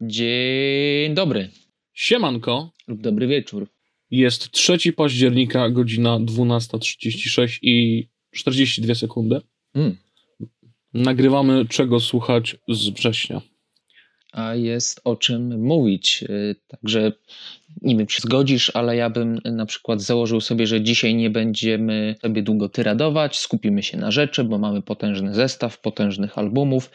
Dzień dobry Siemanko, lub dobry wieczór. jest 3 października, godzina 12.36 i 42 sekundy. Mm. Nagrywamy czego słuchać z września. A jest o czym mówić. y, Także nie wiem, czy zgodzisz, ale ja bym na przykład założył sobie, że dzisiaj nie będziemy sobie długo tyradować, skupimy się na rzeczy, bo mamy potężny zestaw potężnych albumów.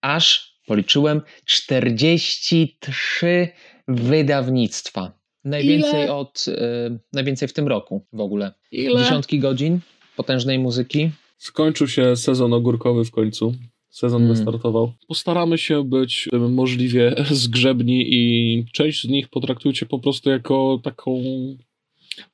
Aż policzyłem 43 wydawnictwa. Najwięcej Ile? od y, najwięcej w tym roku w ogóle. Ile? Dziesiątki godzin potężnej muzyki. Skończył się sezon ogórkowy w końcu. Sezon Mm. wystartował. Postaramy się być możliwie zgrzebni i część z nich potraktujcie po prostu jako taką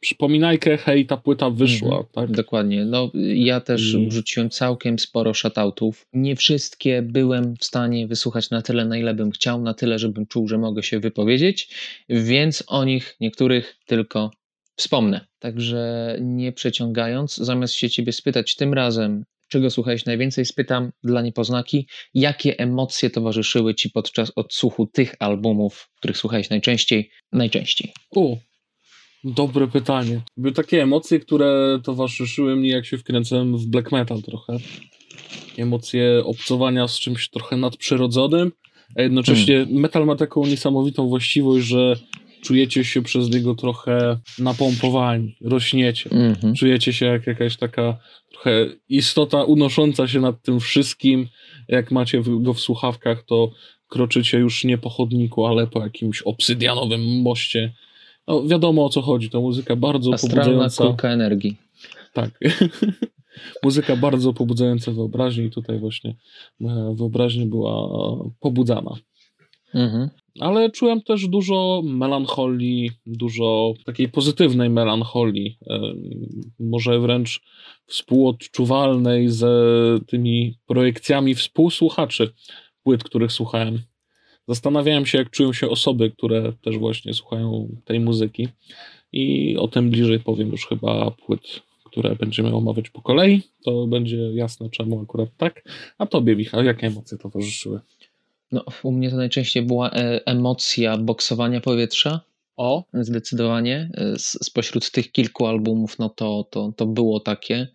przypominajkę, hej, ta płyta wyszła, Mhm. tak? Dokładnie. No, ja też I- wrzuciłem całkiem sporo shoutoutów. Nie wszystkie byłem w stanie wysłuchać na tyle, na ile bym chciał, na tyle, żebym czuł, że mogę się wypowiedzieć, więc o nich niektórych tylko wspomnę. Także nie przeciągając, zamiast się ciebie spytać tym razem, czego słuchałeś najwięcej, spytam dla niepoznaki, jakie emocje towarzyszyły ci podczas odsłuchu tych albumów, których słuchałeś najczęściej, najczęściej. U, dobre pytanie. Były takie emocje, które towarzyszyły mi, jak się wkręcałem w black metal trochę. Emocje obcowania z czymś trochę nadprzyrodzonym, a jednocześnie metal ma taką niesamowitą właściwość, że czujecie się przez niego trochę napompowani, rośniecie. Mhm. Czujecie się jak jakaś taka trochę istota unosząca się nad tym wszystkim. Jak macie go w słuchawkach, to kroczycie już nie po chodniku, ale po jakimś obsydianowym moście. No, wiadomo o co chodzi. To muzyka bardzo Astralna pobudzająca. kulka energii. Tak. muzyka bardzo pobudzająca wyobraźnię i tutaj właśnie e, wyobraźnia była pobudzana. Mhm. Ale czułem też dużo melancholii, dużo takiej pozytywnej melancholii, e, może wręcz współodczuwalnej z tymi projekcjami współsłuchaczy płyt, których słuchałem. Zastanawiałem się, jak czują się osoby, które też właśnie słuchają tej muzyki i o tym bliżej powiem już chyba płyt, które będziemy omawiać po kolei. To będzie jasne, czemu akurat tak. A tobie, Michał, jakie emocje towarzyszyły? No, u mnie to najczęściej była e, emocja boksowania powietrza. O, Zdecydowanie. E, Spośród tych kilku albumów, no to, to, to było takie.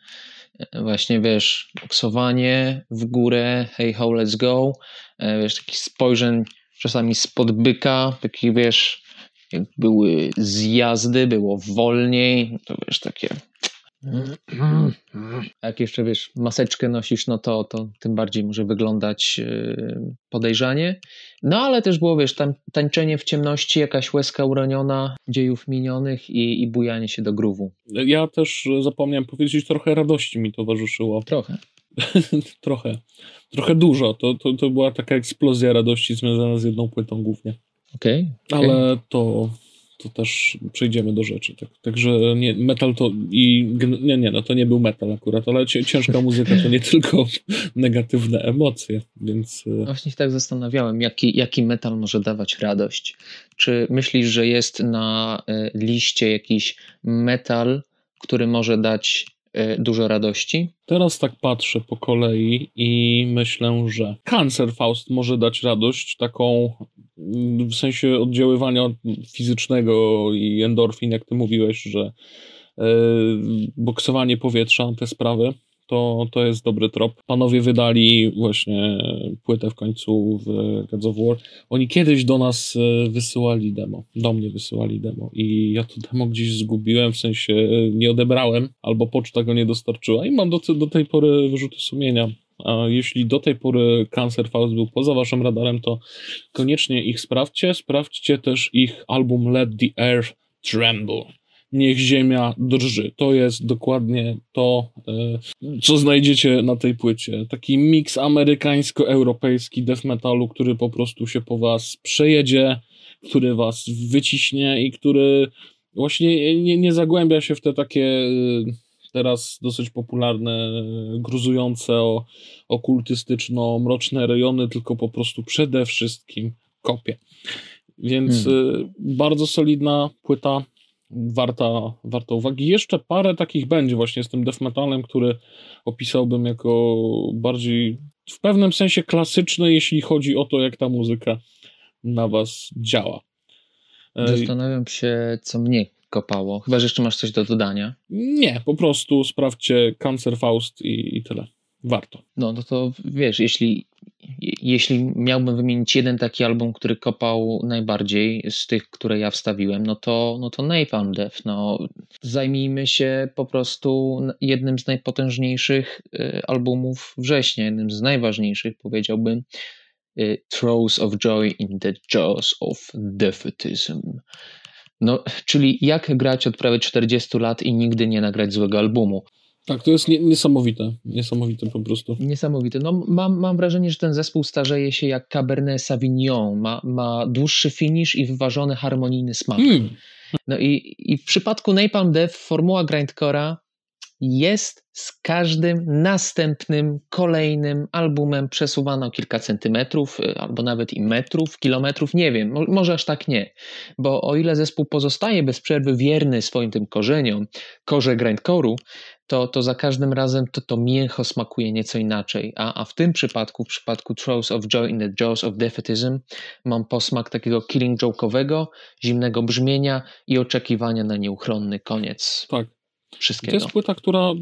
E, Właśnie wiesz, boksowanie w górę, hey ho, let's go. Wiesz, takich spojrzeń czasami spod byka, takich wiesz, jak były zjazdy, było wolniej, to wiesz, takie. Jak jeszcze wiesz, maseczkę nosisz, no to, to tym bardziej może wyglądać e, podejrzanie. No ale też było, wiesz, tam tańczenie w ciemności, jakaś łezka uroniona dziejów minionych i, i bujanie się do gruwu. Ja też zapomniałem powiedzieć, trochę radości mi towarzyszyło. Trochę. trochę. Trochę dużo. To, to, to była taka eksplozja radości związana z jedną płytą głównie. Okej. Ale to, to też przejdziemy do rzeczy. Tak, także nie, metal to i. Nie, nie, no to nie był metal akurat, ale ciężka muzyka to nie tylko negatywne emocje, więc. e, Właśnie się tak zastanawiałem, jaki, jaki metal może dawać radość. Czy myślisz, że jest na e, liście jakiś metal, który może dać dużo radości? Teraz tak patrzę po kolei i myślę, że Cancer Faust może dać radość, taką mm, w sensie oddziaływania fizycznego i endorfin, jak ty mówiłeś, że e, boksowanie powietrza, te sprawy, to, to jest dobry trop. Panowie wydali właśnie płytę w końcu w Gods of War. Oni kiedyś do nas e, wysyłali demo, do mnie wysyłali demo i ja to demo gdzieś zgubiłem, w sensie e, nie odebrałem, albo poczta go nie dostarczyła i mam do, do tej pory wyrzuty sumienia. A jeśli do tej pory Cancer Faust był poza waszym radarem, to koniecznie ich sprawdźcie. Sprawdźcie też ich album Let the Earth Tremble. Niech ziemia drży. To jest dokładnie to, e, co znajdziecie na tej płycie. Taki miks amerykańsko-europejski death metalu, który po prostu się po was przejedzie, który was wyciśnie i który właśnie nie, nie zagłębia się w te takie e, teraz dosyć popularne, gruzujące o okultystyczno-mroczne rejony, tylko po prostu przede wszystkim kopie. Więc hmm. Bardzo solidna płyta, warta, warta uwagi. Jeszcze parę takich będzie właśnie z tym death metalem, który opisałbym jako bardziej w pewnym sensie klasyczny, jeśli chodzi o to, jak ta muzyka na was działa. Zastanawiam się, co mnie kopało. Chyba, że jeszcze masz coś do dodania. Nie, po prostu sprawdźcie Cancer Faust i, i tyle. Warto. No, no to wiesz, jeśli, jeśli miałbym wymienić jeden taki album, który kopał najbardziej z tych, które ja wstawiłem, no to, no to Napalm Death. No, zajmijmy się po prostu jednym z najpotężniejszych y, albumów września, jednym z najważniejszych, powiedziałbym. Y, Throws of Joy in the Jaws of Defeatism. No, czyli jak grać od prawie 40 lat i nigdy nie nagrać złego albumu. Tak, to jest nie, niesamowite. Niesamowite po prostu. Niesamowite. No, mam, mam wrażenie, że ten zespół starzeje się jak Cabernet Sauvignon. Ma, ma dłuższy finish i wyważony harmonijny smak. Hmm. No i, i w przypadku Napalm Death formuła grindcora jest z każdym następnym, kolejnym albumem przesuwana o kilka centymetrów, y, albo nawet i metrów, kilometrów, nie wiem, może aż tak nie. Bo o ile zespół pozostaje bez przerwy wierny swoim tym korzeniom, korze grindcore'u, to, to za każdym razem to, to mięcho smakuje nieco inaczej. A, a w tym przypadku, w przypadku Throws of Joy in the Jaws of Defeatism, mam posmak takiego killing joke'owego, zimnego brzmienia i oczekiwania na nieuchronny koniec. Tak wszystkiego. To jest płyta, która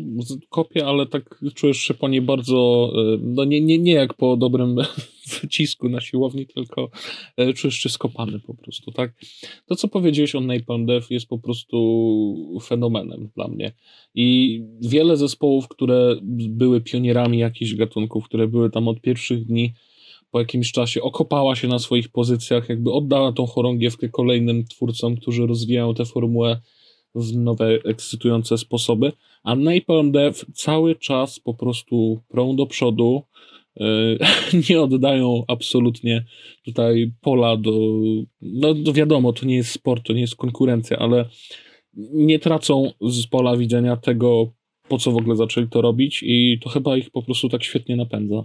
kopie, ale tak czujesz się po niej bardzo, e, no nie, nie, nie jak po dobrym wycisku na siłowni, tylko e, czujesz się skopany po prostu, tak? To, co powiedziałeś o Napalm Death jest po prostu fenomenem dla mnie. I wiele zespołów, które były pionierami jakichś gatunków, które były tam od pierwszych dni, po jakimś czasie okopała się na swoich pozycjach, jakby oddała tą chorągiewkę kolejnym twórcom, którzy rozwijają tę formułę w nowe, ekscytujące sposoby, a Napalm Death cały czas po prostu prą do przodu, e, nie oddają absolutnie tutaj pola do, no, do wiadomo, to nie jest sport, to nie jest konkurencja, ale nie tracą z pola widzenia tego, po co w ogóle zaczęli to robić i to chyba ich po prostu tak świetnie napędza.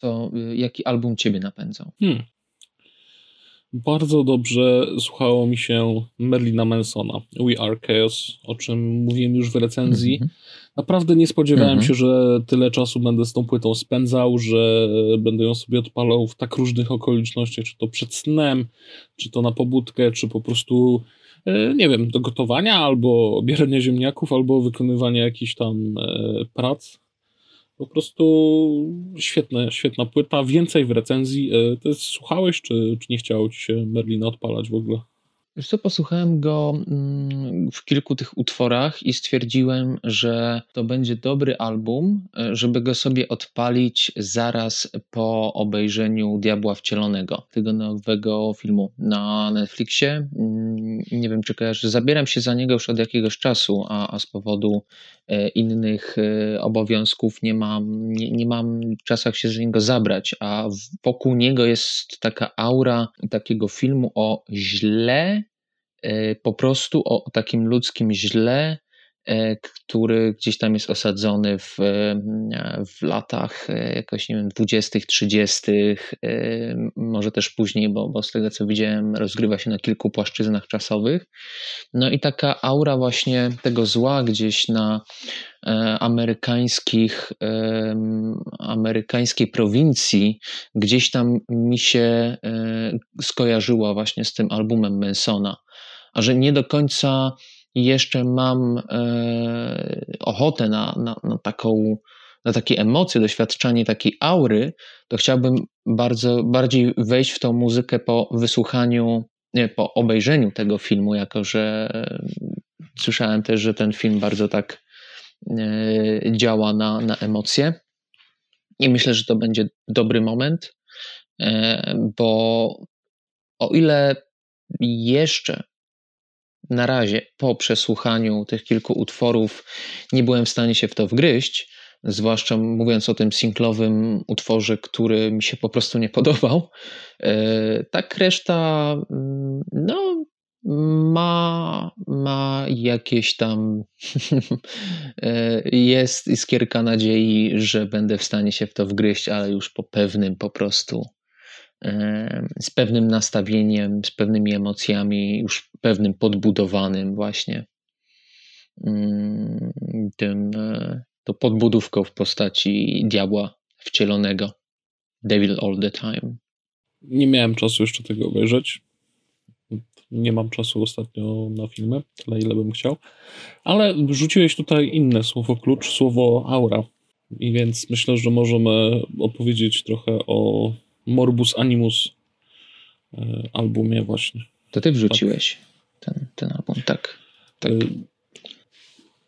To y, jaki album ciebie napędzał? Hmm. Bardzo dobrze słuchało mi się Merlina Mansona, We Are Chaos, o czym mówiłem już w recenzji. Mm -hmm. Naprawdę nie spodziewałem mm -hmm. się, że tyle czasu będę z tą płytą spędzał, że będę ją sobie odpalał w tak różnych okolicznościach, czy to przed snem, czy to na pobudkę, czy po prostu e, nie wiem, do gotowania, albo bierania ziemniaków, albo wykonywania jakichś tam e, prac. Po prostu świetna, świetna płyta. Więcej w recenzji. E, jest, słuchałeś, czy, czy nie chciało ci się Merlina odpalać w ogóle? Wiesz co, posłuchałem go mm, w kilku tych utworach i stwierdziłem, że to będzie dobry album, e, żeby go sobie odpalić zaraz po obejrzeniu Diabła Wcielonego, tego nowego filmu na Netflixie. Mm, nie wiem, czy kojarzysz, zabieram się za niego już od jakiegoś czasu, a, a z powodu e, innych e, obowiązków nie mam, nie, nie mam czasach się z niego zabrać, a wokół niego jest taka aura takiego filmu o źle po prostu o takim ludzkim źle, e, który gdzieś tam jest osadzony w, e, w latach jakoś, nie wiem, 20., 30., może też później, bo, bo z tego co widziałem, rozgrywa się na kilku płaszczyznach czasowych. No i taka aura właśnie tego zła gdzieś na amerykańskich, amerykańskiej prowincji, gdzieś tam mi się skojarzyła właśnie z tym albumem Mansona a że nie do końca jeszcze mam e, ochotę na, na, na, taką, na takie emocje, doświadczanie takiej aury, to chciałbym bardzo, bardziej wejść w tą muzykę po wysłuchaniu, nie, po obejrzeniu tego filmu, jako że słyszałem też, że ten film bardzo tak e, działa na, na emocje. I myślę, że to będzie dobry moment, e, bo o ile jeszcze na razie po przesłuchaniu tych kilku utworów nie byłem w stanie się w to wgryźć, zwłaszcza mówiąc o tym singlowym utworze, który mi się po prostu nie podobał. E, tak reszta, mm, no, ma, ma jakieś tam e, jest iskierka nadziei, że będę w stanie się w to wgryźć, ale już po pewnym po prostu z pewnym nastawieniem, z pewnymi emocjami, już pewnym podbudowanym właśnie mm, tym, e, to podbudówką w postaci diabła wcielonego. Devil all the time. Nie miałem czasu jeszcze tego obejrzeć nie mam czasu ostatnio na filmy, tyle ile bym chciał. Ale rzuciłeś tutaj inne słowo klucz, słowo aura. I więc myślę, że możemy opowiedzieć trochę o Morbus Animus e, albumie właśnie. To ty wrzuciłeś tak. ten, ten album, tak. tak.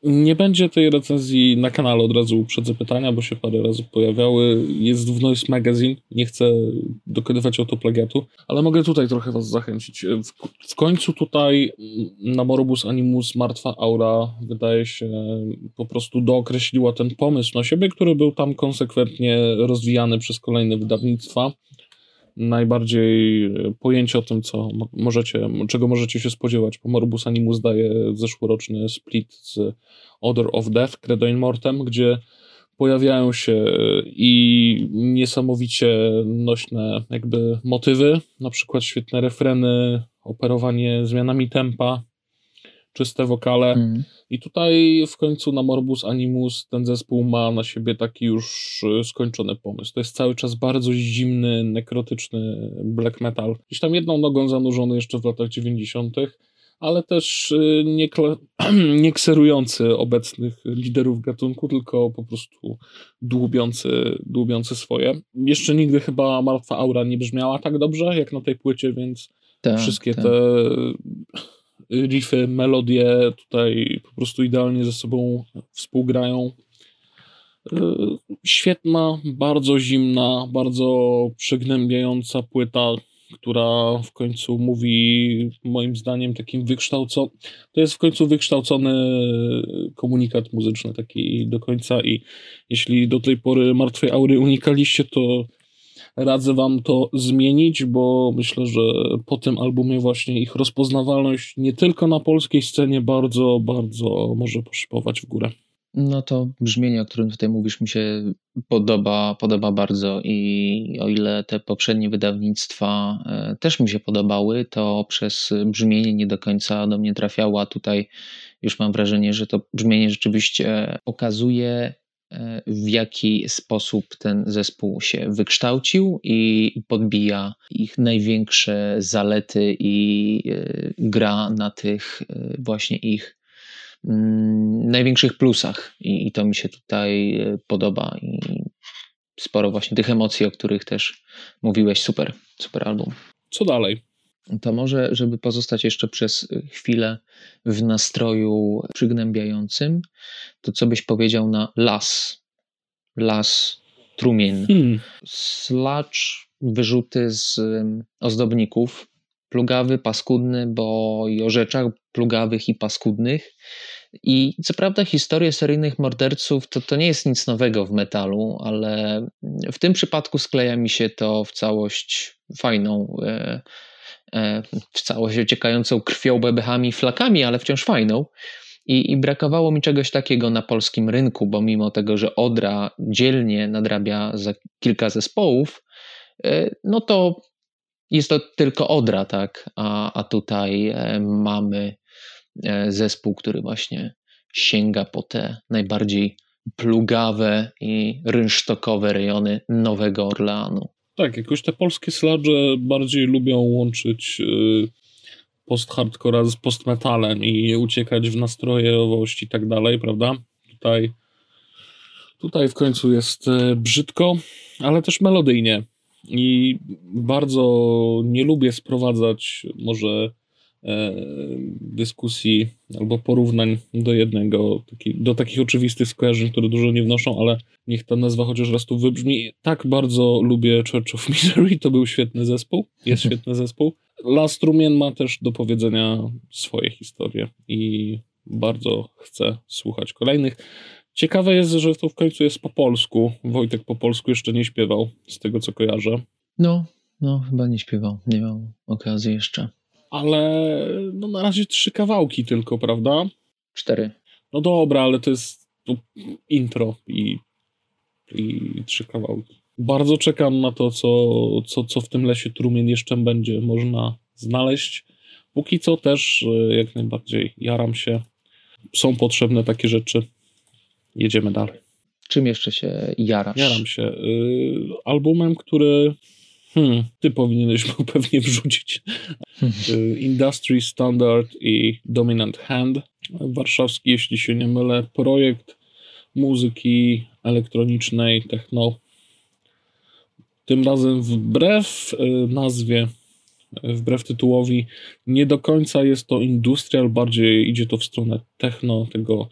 Nie będzie tej recenzji na kanale od razu uprzedzę pytania, bo się parę razy pojawiały. Jest w Noise Magazine, nie chcę dokonywać autoplagiatu, ale mogę tutaj trochę was zachęcić. W, w końcu tutaj na Morobus Animus Martwa Aura wydaje się po prostu dookreśliła ten pomysł na siebie, który był tam konsekwentnie rozwijany przez kolejne wydawnictwa najbardziej pojęcie o tym, co możecie, czego możecie się spodziewać. Bo Morbus Animus daje zeszłoroczny split z Order of Death, Credo in Mortem, gdzie pojawiają się i niesamowicie nośne jakby motywy, na przykład świetne refreny, operowanie zmianami tempa, czyste wokale. Mm. I tutaj w końcu na Morbus Animus ten zespół ma na siebie taki już e, skończony pomysł. To jest cały czas bardzo zimny, nekrotyczny black metal. Gdzieś tam jedną nogą zanurzony jeszcze w latach 90., ale też e, nie, nie kserujący obecnych liderów gatunku, tylko po prostu dłubiący, dłubiący swoje. Jeszcze nigdy chyba Martwa Aura nie brzmiała tak dobrze jak na tej płycie, więc tak, wszystkie tak. te riffy, melodie tutaj po prostu idealnie ze sobą współgrają. E, świetna, bardzo zimna, bardzo przygnębiająca płyta, która w końcu mówi moim zdaniem takim wykształconym, to jest w końcu wykształcony komunikat muzyczny taki do końca i jeśli do tej pory Martwej Aury unikaliście, to radzę wam to zmienić, bo myślę, że po tym albumie właśnie ich rozpoznawalność nie tylko na polskiej scenie bardzo, bardzo może poszypować w górę. No to brzmienie, o którym tutaj mówisz, mi się podoba, podoba bardzo i o ile te poprzednie wydawnictwa e, też mi się podobały, to przez brzmienie nie do końca do mnie trafiała. Tutaj już mam wrażenie, że to brzmienie rzeczywiście pokazuje w jaki sposób ten zespół się wykształcił i podbija ich największe zalety i e, gra na tych e, właśnie ich mm, największych plusach. I, to mi się tutaj e, podoba. I sporo właśnie tych emocji, o których też mówiłeś. Super, super album. Co dalej? To może, żeby pozostać jeszcze przez chwilę w nastroju przygnębiającym, to co byś powiedział na las? Las trumien. Hmm. Slacz, wyrzuty z ozdobników, plugawy, paskudny, bo i o rzeczach plugawych i paskudnych. I co prawda historie seryjnych morderców to, to nie jest nic nowego w metalu, ale w tym przypadku skleja mi się to w całość fajną E, w całość ociekającą krwią, bebechami, flakami, ale wciąż fajną. I, I, brakowało mi czegoś takiego na polskim rynku, bo mimo tego, że Odra dzielnie nadrabia za kilka zespołów, e, no to jest to tylko Odra, tak? A, a tutaj e, mamy zespół, który właśnie sięga po te najbardziej plugawe i rynsztokowe rejony Nowego Orleanu. Tak, jakoś te polskie sladże bardziej lubią łączyć y, post-hardcora z post-metalem i uciekać w nastrojowość i tak dalej, prawda? Tutaj, tutaj w końcu jest y, brzydko, ale też melodyjnie. I bardzo nie lubię sprowadzać może dyskusji albo porównań do jednego, taki, do takich oczywistych skojarzeń, które dużo nie wnoszą, ale niech ta nazwa chociaż raz tu wybrzmi. Tak bardzo lubię Church of Misery, to był świetny zespół, jest świetny zespół. Las Trumien ma też do powiedzenia swoje historie i bardzo chcę słuchać kolejnych. Ciekawe jest, że to w końcu jest po polsku. Wojtek po polsku jeszcze nie śpiewał, z tego co kojarzę. No, no chyba nie śpiewał, nie miał okazji jeszcze. Ale no na razie trzy kawałki tylko, prawda? Cztery. No dobra, ale to jest to intro i, i trzy kawałki. Bardzo czekam na to, co, co, co w tym lesie trumien jeszcze będzie można znaleźć. Póki co też e, jak najbardziej jaram się. Są potrzebne takie rzeczy. Jedziemy dalej. Czym jeszcze się jarasz? Jaram się. Y, albumem, który hmm, ty powinieneś mu pewnie wrzucić. Y, Industry Standard i Dominant Hand. Warszawski, jeśli się nie mylę, projekt muzyki elektronicznej, techno. Tym razem wbrew y, nazwie, wbrew tytułowi, nie do końca jest to industrial, bardziej idzie to w stronę techno, tego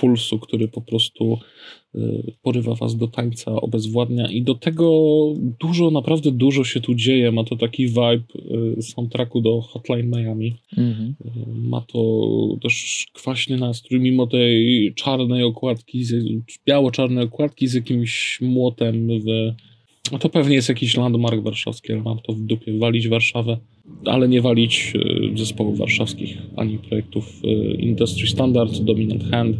pulsu, który po prostu e, porywa was do tańca, obezwładnia i do tego dużo, naprawdę dużo się tu dzieje. Ma to taki vibe e, soundtracku do Hotline Miami. Mhm. Ma to też kwaśny nastrój, mimo tej czarnej okładki, biało-czarnej okładki z jakimś młotem w... No to pewnie jest jakiś landmark warszawski, ale mam to w dupie. Walić Warszawę, ale nie walić e, zespołów warszawskich, ani projektów e, Industry Standard, Dominant Hand.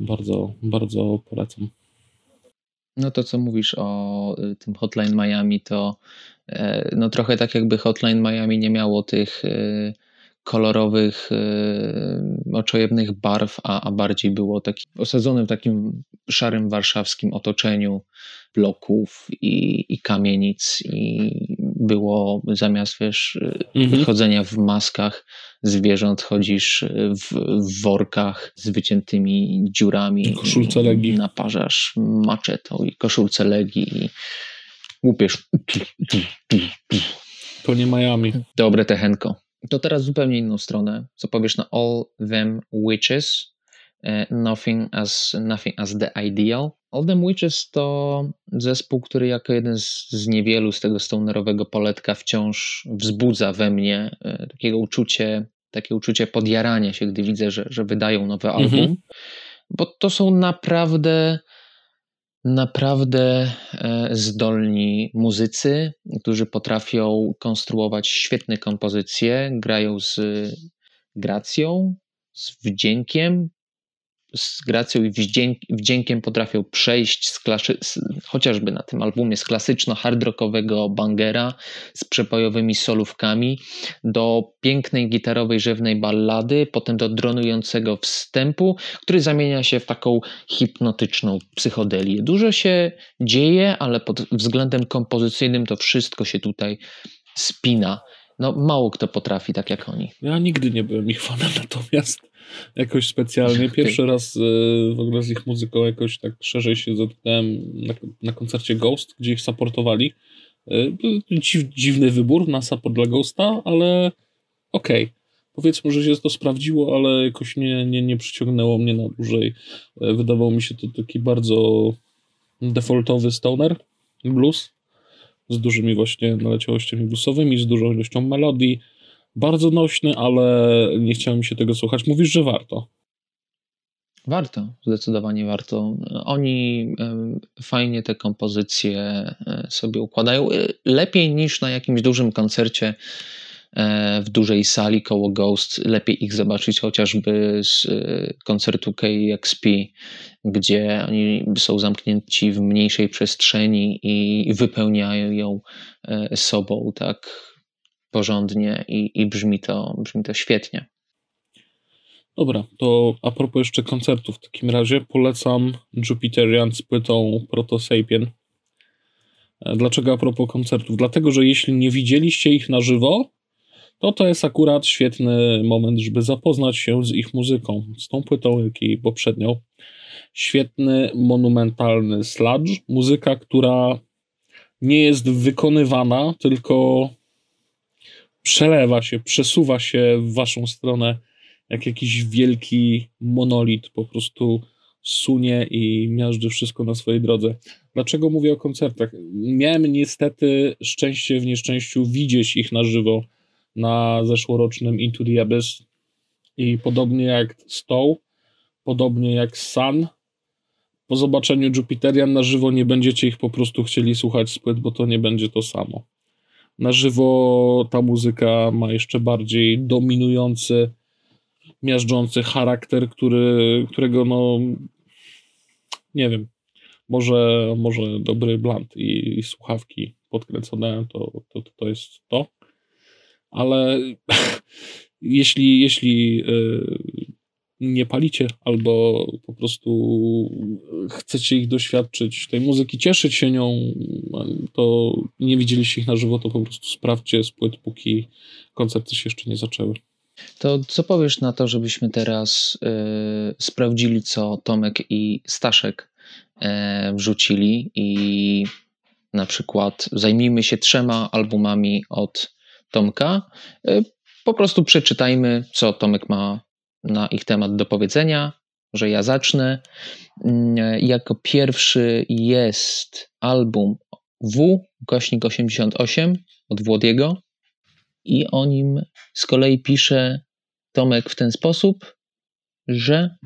Bardzo, bardzo polecam. No to co mówisz o y, tym Hotline Miami, to e, no trochę tak jakby Hotline Miami nie miało tych y, kolorowych, y, oczojebnych barw, a, a bardziej było taki osadzone w takim szarym warszawskim otoczeniu bloków i, i kamienic i było zamiast wiesz Mhm. chodzenia w maskach zwierząt chodzisz w, w workach z wyciętymi dziurami. Koszulce i Legii. Naparzasz maczetą i koszulce Legii i łupiesz. To nie Miami. Dobre techenko. To teraz zupełnie inną stronę. Co powiesz na All Them Witches? e, Nothing as, nothing as the Ideal. All Them Witches to zespół, który jako jeden z, z niewielu z tego stonerowego poletka wciąż wzbudza we mnie e, takiego uczucie, takie uczucie podjarania się, gdy widzę, że, że wydają nowy album. Mhm. Bo to są naprawdę naprawdę e, zdolni muzycy, którzy potrafią konstruować świetne kompozycje, grają z gracją, z wdziękiem, z gracją i wdzięk, wdziękiem potrafią przejść z klasy, z, chociażby na tym albumie z klasyczno-hardrockowego bangera z przepojowymi solówkami do pięknej gitarowej, rzewnej ballady, potem do dronującego wstępu, który zamienia się w taką hipnotyczną psychodelię. Dużo się dzieje, ale pod względem kompozycyjnym to wszystko się tutaj spina. No, mało kto potrafi tak jak oni. Ja nigdy nie byłem ich fanem, natomiast jakoś specjalnie. Pierwszy raz e, w ogóle z ich muzyką jakoś tak szerzej się zetknąłem na, na koncercie Ghost, gdzie ich supportowali. E, Dziw, dziwny wybór na support dla Ghosta, ale okej. Powiedzmy, że się to sprawdziło, ale jakoś nie, nie, nie przyciągnęło mnie na dłużej. E, Wydawał mi się to taki bardzo defaultowy stoner blues z dużymi właśnie naleciałościami bluesowymi, z dużą ilością melodii. Bardzo nośny, ale nie chciałem się tego słuchać. Mówisz, że warto. Warto, zdecydowanie warto. Oni fajnie te kompozycje e, sobie układają. E, Lepiej niż na jakimś dużym koncercie w dużej sali koło Ghost. Lepiej ich zobaczyć chociażby z e, koncertu KXP, gdzie oni są zamknięci w mniejszej przestrzeni i wypełniają ją e, sobą tak porządnie i, i brzmi, to, brzmi to świetnie. Dobra, to a propos jeszcze koncertów, w takim razie polecam Jupiterian z płytą Proto Sapien. E, Dlaczego a propos koncertów? Dlatego, że jeśli nie widzieliście ich na żywo, to to jest akurat świetny moment, żeby zapoznać się z ich muzyką, z tą płytą, jak i poprzednią. Świetny, monumentalny sludge, muzyka, która nie jest wykonywana, tylko przelewa się, przesuwa się w waszą stronę jak jakiś wielki monolit, po prostu sunie i miażdży wszystko na swojej drodze. Dlaczego mówię o koncertach? Miałem niestety szczęście w nieszczęściu widzieć ich na żywo na zeszłorocznym Into the Abyss i podobnie jak Stow, podobnie jak Sun, po zobaczeniu Jupiterian na żywo nie będziecie ich po prostu chcieli słuchać z płyt, bo to nie będzie to samo. Na żywo ta muzyka ma jeszcze bardziej dominujący, miażdżący charakter, który, którego no nie wiem, może, może dobry blunt i, i słuchawki podkręcone to, to, to jest to. Ale jeśli, jeśli y, nie palicie, albo po prostu chcecie ich doświadczyć, tej muzyki, cieszyć się nią, to nie widzieliście ich na żywo, to po prostu sprawdźcie z płyt, póki koncerty się jeszcze nie zaczęły. To co powiesz na to, żebyśmy teraz y, sprawdzili, co Tomek i Staszek y, wrzucili i na przykład zajmijmy się trzema albumami od Tomka. Y, po prostu przeczytajmy, co Tomek ma na ich temat do powiedzenia, że ja zacznę. Mm, jako pierwszy jest album W, kośnik 88 od Włodiego i o nim z kolei pisze Tomek w ten sposób, że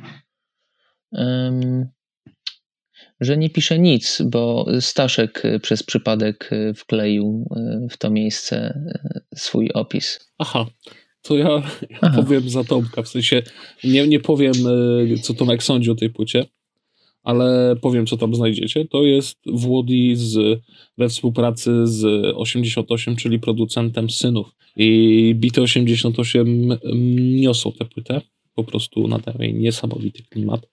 że nie pisze nic, bo Staszek przez przypadek wkleił w to miejsce swój opis. Aha, to ja, ja powiem za Tomka, w sensie nie, nie powiem, co Tomek sądzi o tej płycie, ale powiem, co tam znajdziecie. To jest Włody z, we współpracy z 88, czyli producentem Synów. I Bity 88 niosą tę płytę, po prostu nadają jej niesamowity klimat.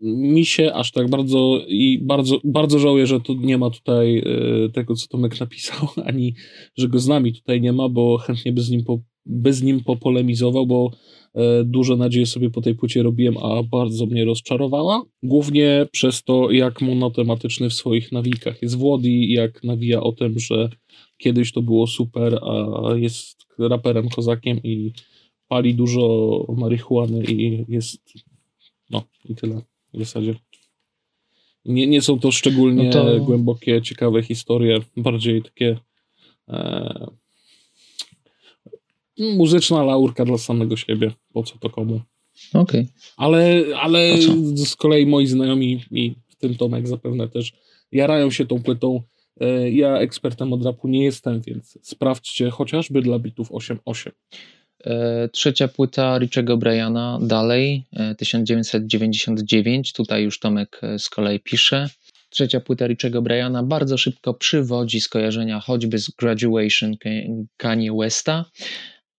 Mi się aż tak bardzo i bardzo, bardzo żałuję, że tu nie ma tutaj e, tego, co Tomek napisał, ani że go z nami tutaj nie ma, bo chętnie by z nim po, by z nim popolemizował, bo e, duże nadzieje sobie po tej płycie robiłem, a bardzo mnie rozczarowała. Głównie przez to, jak monotematyczny w swoich nawikach jest Włody, jak nawija o tym, że kiedyś to było super, a jest raperem kozakiem i pali dużo marihuany i jest no i tyle w zasadzie. Nie, nie są to szczególnie no to... głębokie, ciekawe historie, bardziej takie e, muzyczna laurka dla samego siebie. Po co to komu? Okej. Okay. Ale, ale z kolei moi znajomi i w tym Tomek zapewne też jarają się tą płytą. E, ja ekspertem od rapu nie jestem, więc sprawdźcie chociażby dla bitów 8.8. E, trzecia płyta Richego Bryana, dalej, 1999. E, Tutaj już Tomek z kolei pisze. Trzecia płyta Richego Bryana bardzo szybko przywodzi skojarzenia choćby z Graduation Kanye Westa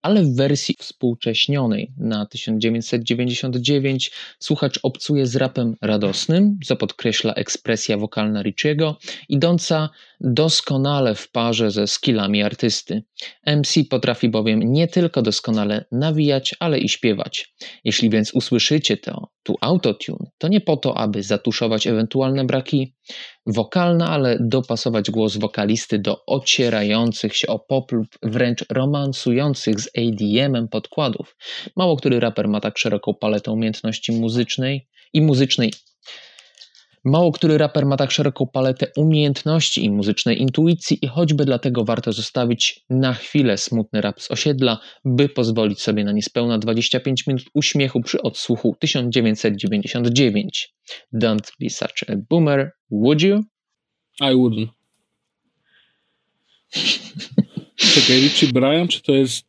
ale w wersji współcześnionej na 1999 słuchacz obcuje z rapem radosnym, co podkreśla ekspresja wokalna Richiego, idąca doskonale w parze ze skillami artysty. MC potrafi bowiem nie tylko doskonale nawijać, ale i śpiewać. Jeśli więc usłyszycie to, tu autotune, to nie po to, aby zatuszować ewentualne braki wokalne, ale dopasować głos wokalisty do ocierających się o pop lub wręcz romansujących z ADM-em podkładów. Mało który raper ma tak szeroką paletę umiejętności muzycznej i muzycznej Mało który raper ma tak szeroką paletę umiejętności i muzycznej intuicji, i choćby dlatego warto zostawić na chwilę smutny rap z osiedla, by pozwolić sobie na niespełna 25 minut uśmiechu przy odsłuchu 1999. Don't be such a boomer, would you? I wouldn't. Czekaj, Richie Bryan, czy to jest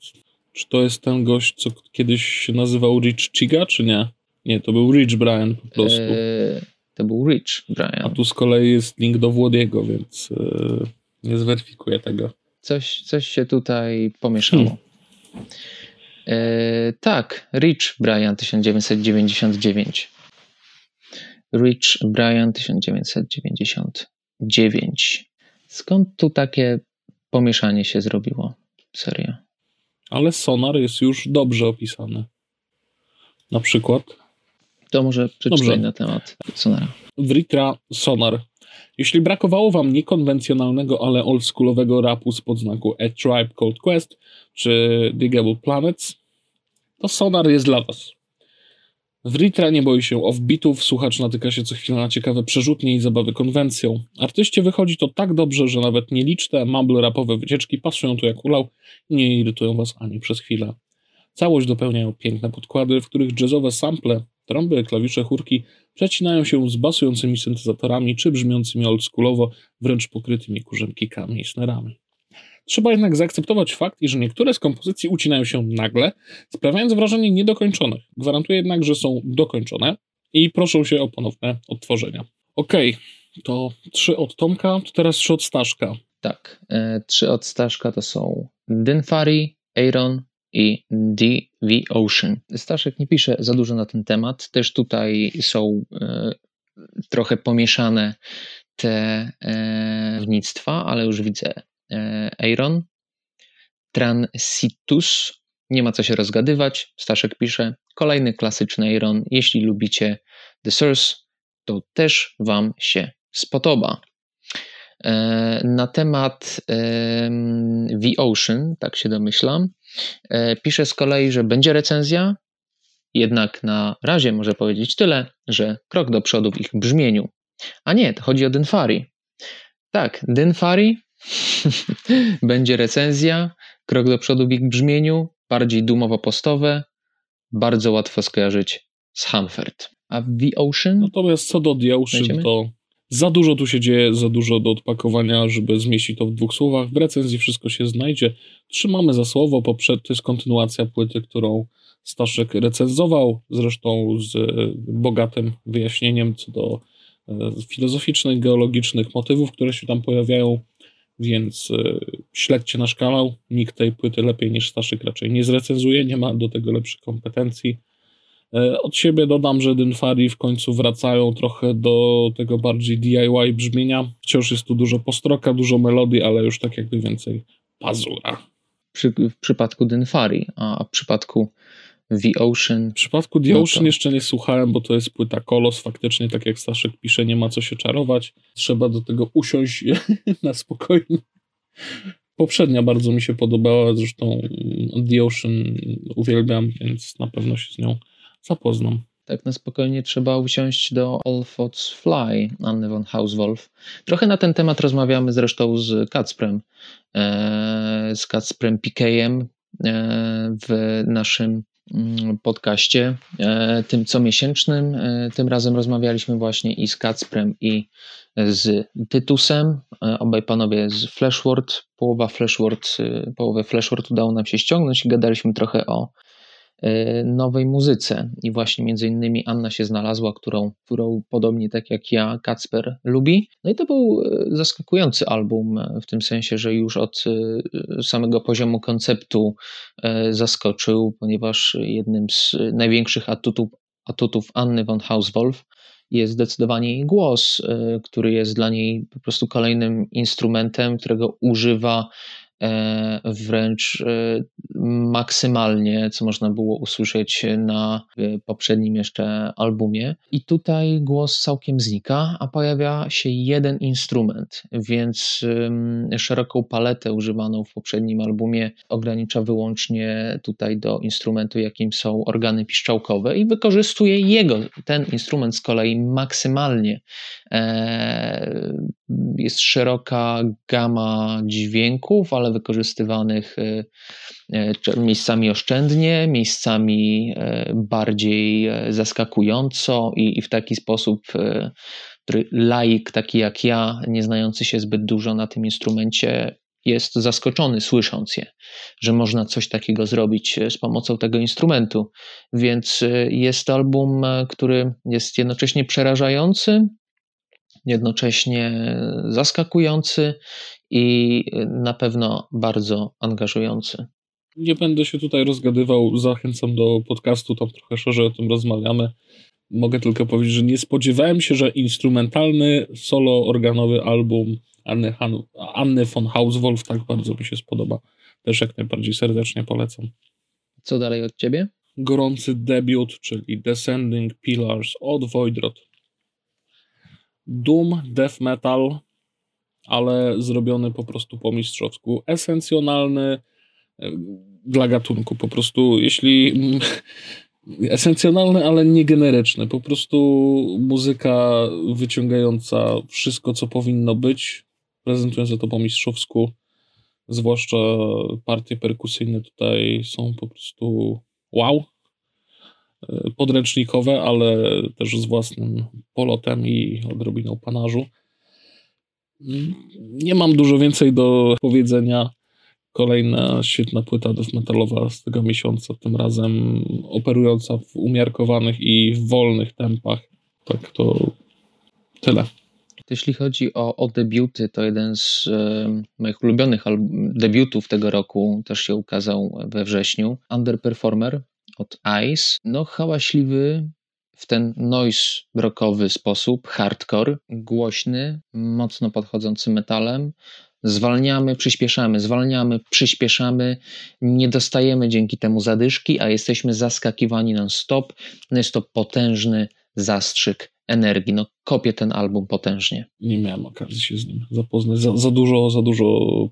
czy to jest ten gość, co kiedyś się nazywał Rich Chiga, czy nie? Nie, to był Rich Brian po prostu. Eee to był Rich Brian. A tu z kolei jest link do Włodiego, więc yy, nie zweryfikuję tego. Coś, coś się tutaj pomieszało. Hmm. E, tak, Rich Brian 1999. Rich Brian 1999. Skąd tu takie pomieszanie się zrobiło? Serio. Ale sonar jest już dobrze opisany. Na przykład to może przeczytaj na temat Sonara. Writra Sonar. Jeśli brakowało wam niekonwencjonalnego, ale oldschoolowego rapu z podznaku A Tribe Called Quest czy Digable Planets, to Sonar jest dla was. W Ritra nie boi się off-bitów, słuchacz natyka się co chwilę na ciekawe przerzutnie i zabawy konwencją. Artyście wychodzi to tak dobrze, że nawet nieliczne mumble rapowe wycieczki pasują tu jak ulał i nie irytują was ani przez chwilę. Całość dopełniają piękne podkłady, w których jazzowe sample, trąby, klawisze, chórki przecinają się z basującymi syntezatorami czy brzmiącymi oldschoolowo, wręcz pokrytymi kurzemkikami i snerami. Trzeba jednak zaakceptować fakt, iż niektóre z kompozycji ucinają się nagle, sprawiając wrażenie niedokończonych. Gwarantuję jednak, że są dokończone i proszą się o ponowne odtworzenia. Okej, okay, to trzy od Tomka, to teraz trzy od Staszka. Tak, e, trzy od Staszka to są Dynfari, Aaron i DV Ocean. Staszek nie pisze za dużo na ten temat. Też tutaj są e, trochę pomieszane te e, wnictwa, ale już widzę E, Aaron. Transitus, nie ma co się rozgadywać, Staszek pisze. Kolejny klasyczny Aaron, jeśli lubicie The Source, to też Wam się spodoba. Na temat The Ocean, tak się domyślam, pisze z kolei, że będzie recenzja, jednak na razie może powiedzieć tyle, że krok do przodu w ich brzmieniu. A nie, to chodzi o Dynfari. Tak, Dynfari Będzie recenzja, krok do przodu w ich brzmieniu, bardziej dumowo-postowe, bardzo łatwo skojarzyć z Hanford. A The Ocean? Natomiast co do The Ocean, Będziemy? to za dużo tu się dzieje, za dużo do odpakowania, żeby zmieścić to w dwóch słowach. W recenzji wszystko się znajdzie. Trzymamy za słowo, poprzed to jest kontynuacja płyty, którą Staszek recenzował, zresztą z bogatym wyjaśnieniem co do e, filozoficznych, geologicznych motywów, które się tam pojawiają więc e, śledźcie nasz kanał. Nikt tej płyty lepiej niż Staszyk raczej nie zrecenzuje, nie ma do tego lepszych kompetencji. E, od siebie dodam, że Dynfari w końcu wracają trochę do tego bardziej DIY brzmienia. Wciąż jest tu dużo postroka, dużo melodii, ale już tak jakby więcej pazura. Przy, w przypadku Dynfari, a w przypadku The Ocean. W przypadku The no Ocean to... jeszcze nie słuchałem, bo to jest płyta Kolos. Faktycznie, tak jak Staszek pisze, nie ma co się czarować. Trzeba do tego usiąść na spokojnie. Poprzednia bardzo mi się podobała, zresztą The Ocean uwielbiam, więc na pewno się z nią zapoznam. Tak na spokojnie trzeba usiąść do All Thoughts Fly Anny von Hauswolf. Trochę na ten temat rozmawiamy zresztą z Kacprem, e, z Kacprem PKM e, w naszym Mm, podcaście, e, tym comiesięcznym. Tym razem rozmawialiśmy właśnie i z Kacprem, i z Tytusem. Obaj panowie z Flashword. Połowa Flashword, połowę Flashword udało nam się ściągnąć gadaliśmy trochę o nowej muzyce. I właśnie między innymi Anna się znalazła, którą, którą podobnie tak jak ja, Kacper lubi. No i to był e, zaskakujący album, w tym sensie, że już od samego poziomu konceptu zaskoczył, ponieważ jednym z największych atutów, atutów Anny von Hauswolf jest zdecydowanie jej głos, który jest dla niej po prostu kolejnym instrumentem, którego używa wręcz e, maksymalnie, co można było usłyszeć na e, poprzednim jeszcze albumie. I tutaj głos całkiem znika, a pojawia się jeden instrument, więc szeroką paletę używaną w poprzednim albumie ogranicza wyłącznie tutaj do instrumentu, jakim są organy piszczałkowe i wykorzystuje jego, ten instrument z kolei maksymalnie. Jest szeroka gama dźwięków, ale wykorzystywanych e, e, miejscami oszczędnie, miejscami e, bardziej zaskakująco i, w taki sposób, który laik taki jak ja, nie znający się zbyt dużo na tym instrumencie, jest zaskoczony słysząc je, że można coś takiego zrobić z pomocą tego instrumentu. Więc jest album, który jest jednocześnie przerażający, jednocześnie zaskakujący i na pewno bardzo angażujący. Nie będę się tutaj rozgadywał, zachęcam do podcastu, tam trochę szerzej o tym rozmawiamy. Mogę tylko powiedzieć, że nie spodziewałem się, że instrumentalny, solo organowy album Anny, Han, Anny von Hauswolf tak bardzo mi się spodoba. Też jak najbardziej serdecznie polecam. Co dalej od ciebie? Gorący debiut, czyli Descending Pillars od Voidrot. Doom, death metal, ale zrobiony po prostu po mistrzowsku. Esencjonalny e, dla gatunku. Po prostu, jeśli esencjonalny, ale nie generyczny. Po prostu muzyka wyciągająca wszystko, co powinno być, prezentująca to po mistrzowsku. Zwłaszcza partie perkusyjne tutaj są po prostu wow. Podręcznikowe, ale też z własnym polotem i odrobiną panażu. Nie mam dużo więcej do powiedzenia. Kolejna świetna płyta death metalowa z tego miesiąca, tym razem operująca w umiarkowanych i wolnych tempach. Tak to tyle. Jeśli chodzi o, o debiuty, to jeden z e, moich ulubionych debiutów tego roku też się ukazał we wrześniu. Underperformer od Ice. No, hałaśliwy, w ten noise rockowy sposób, hardcore, głośny, mocno podchodzący metalem. Zwalniamy, przyspieszamy, zwalniamy, przyspieszamy, nie dostajemy dzięki temu zadyszki, a jesteśmy zaskakiwani non-stop. No jest to potężny zastrzyk energii. No, kopię ten album potężnie. Nie miałem okazji się z nim zapoznać. Za, za dużo, za dużo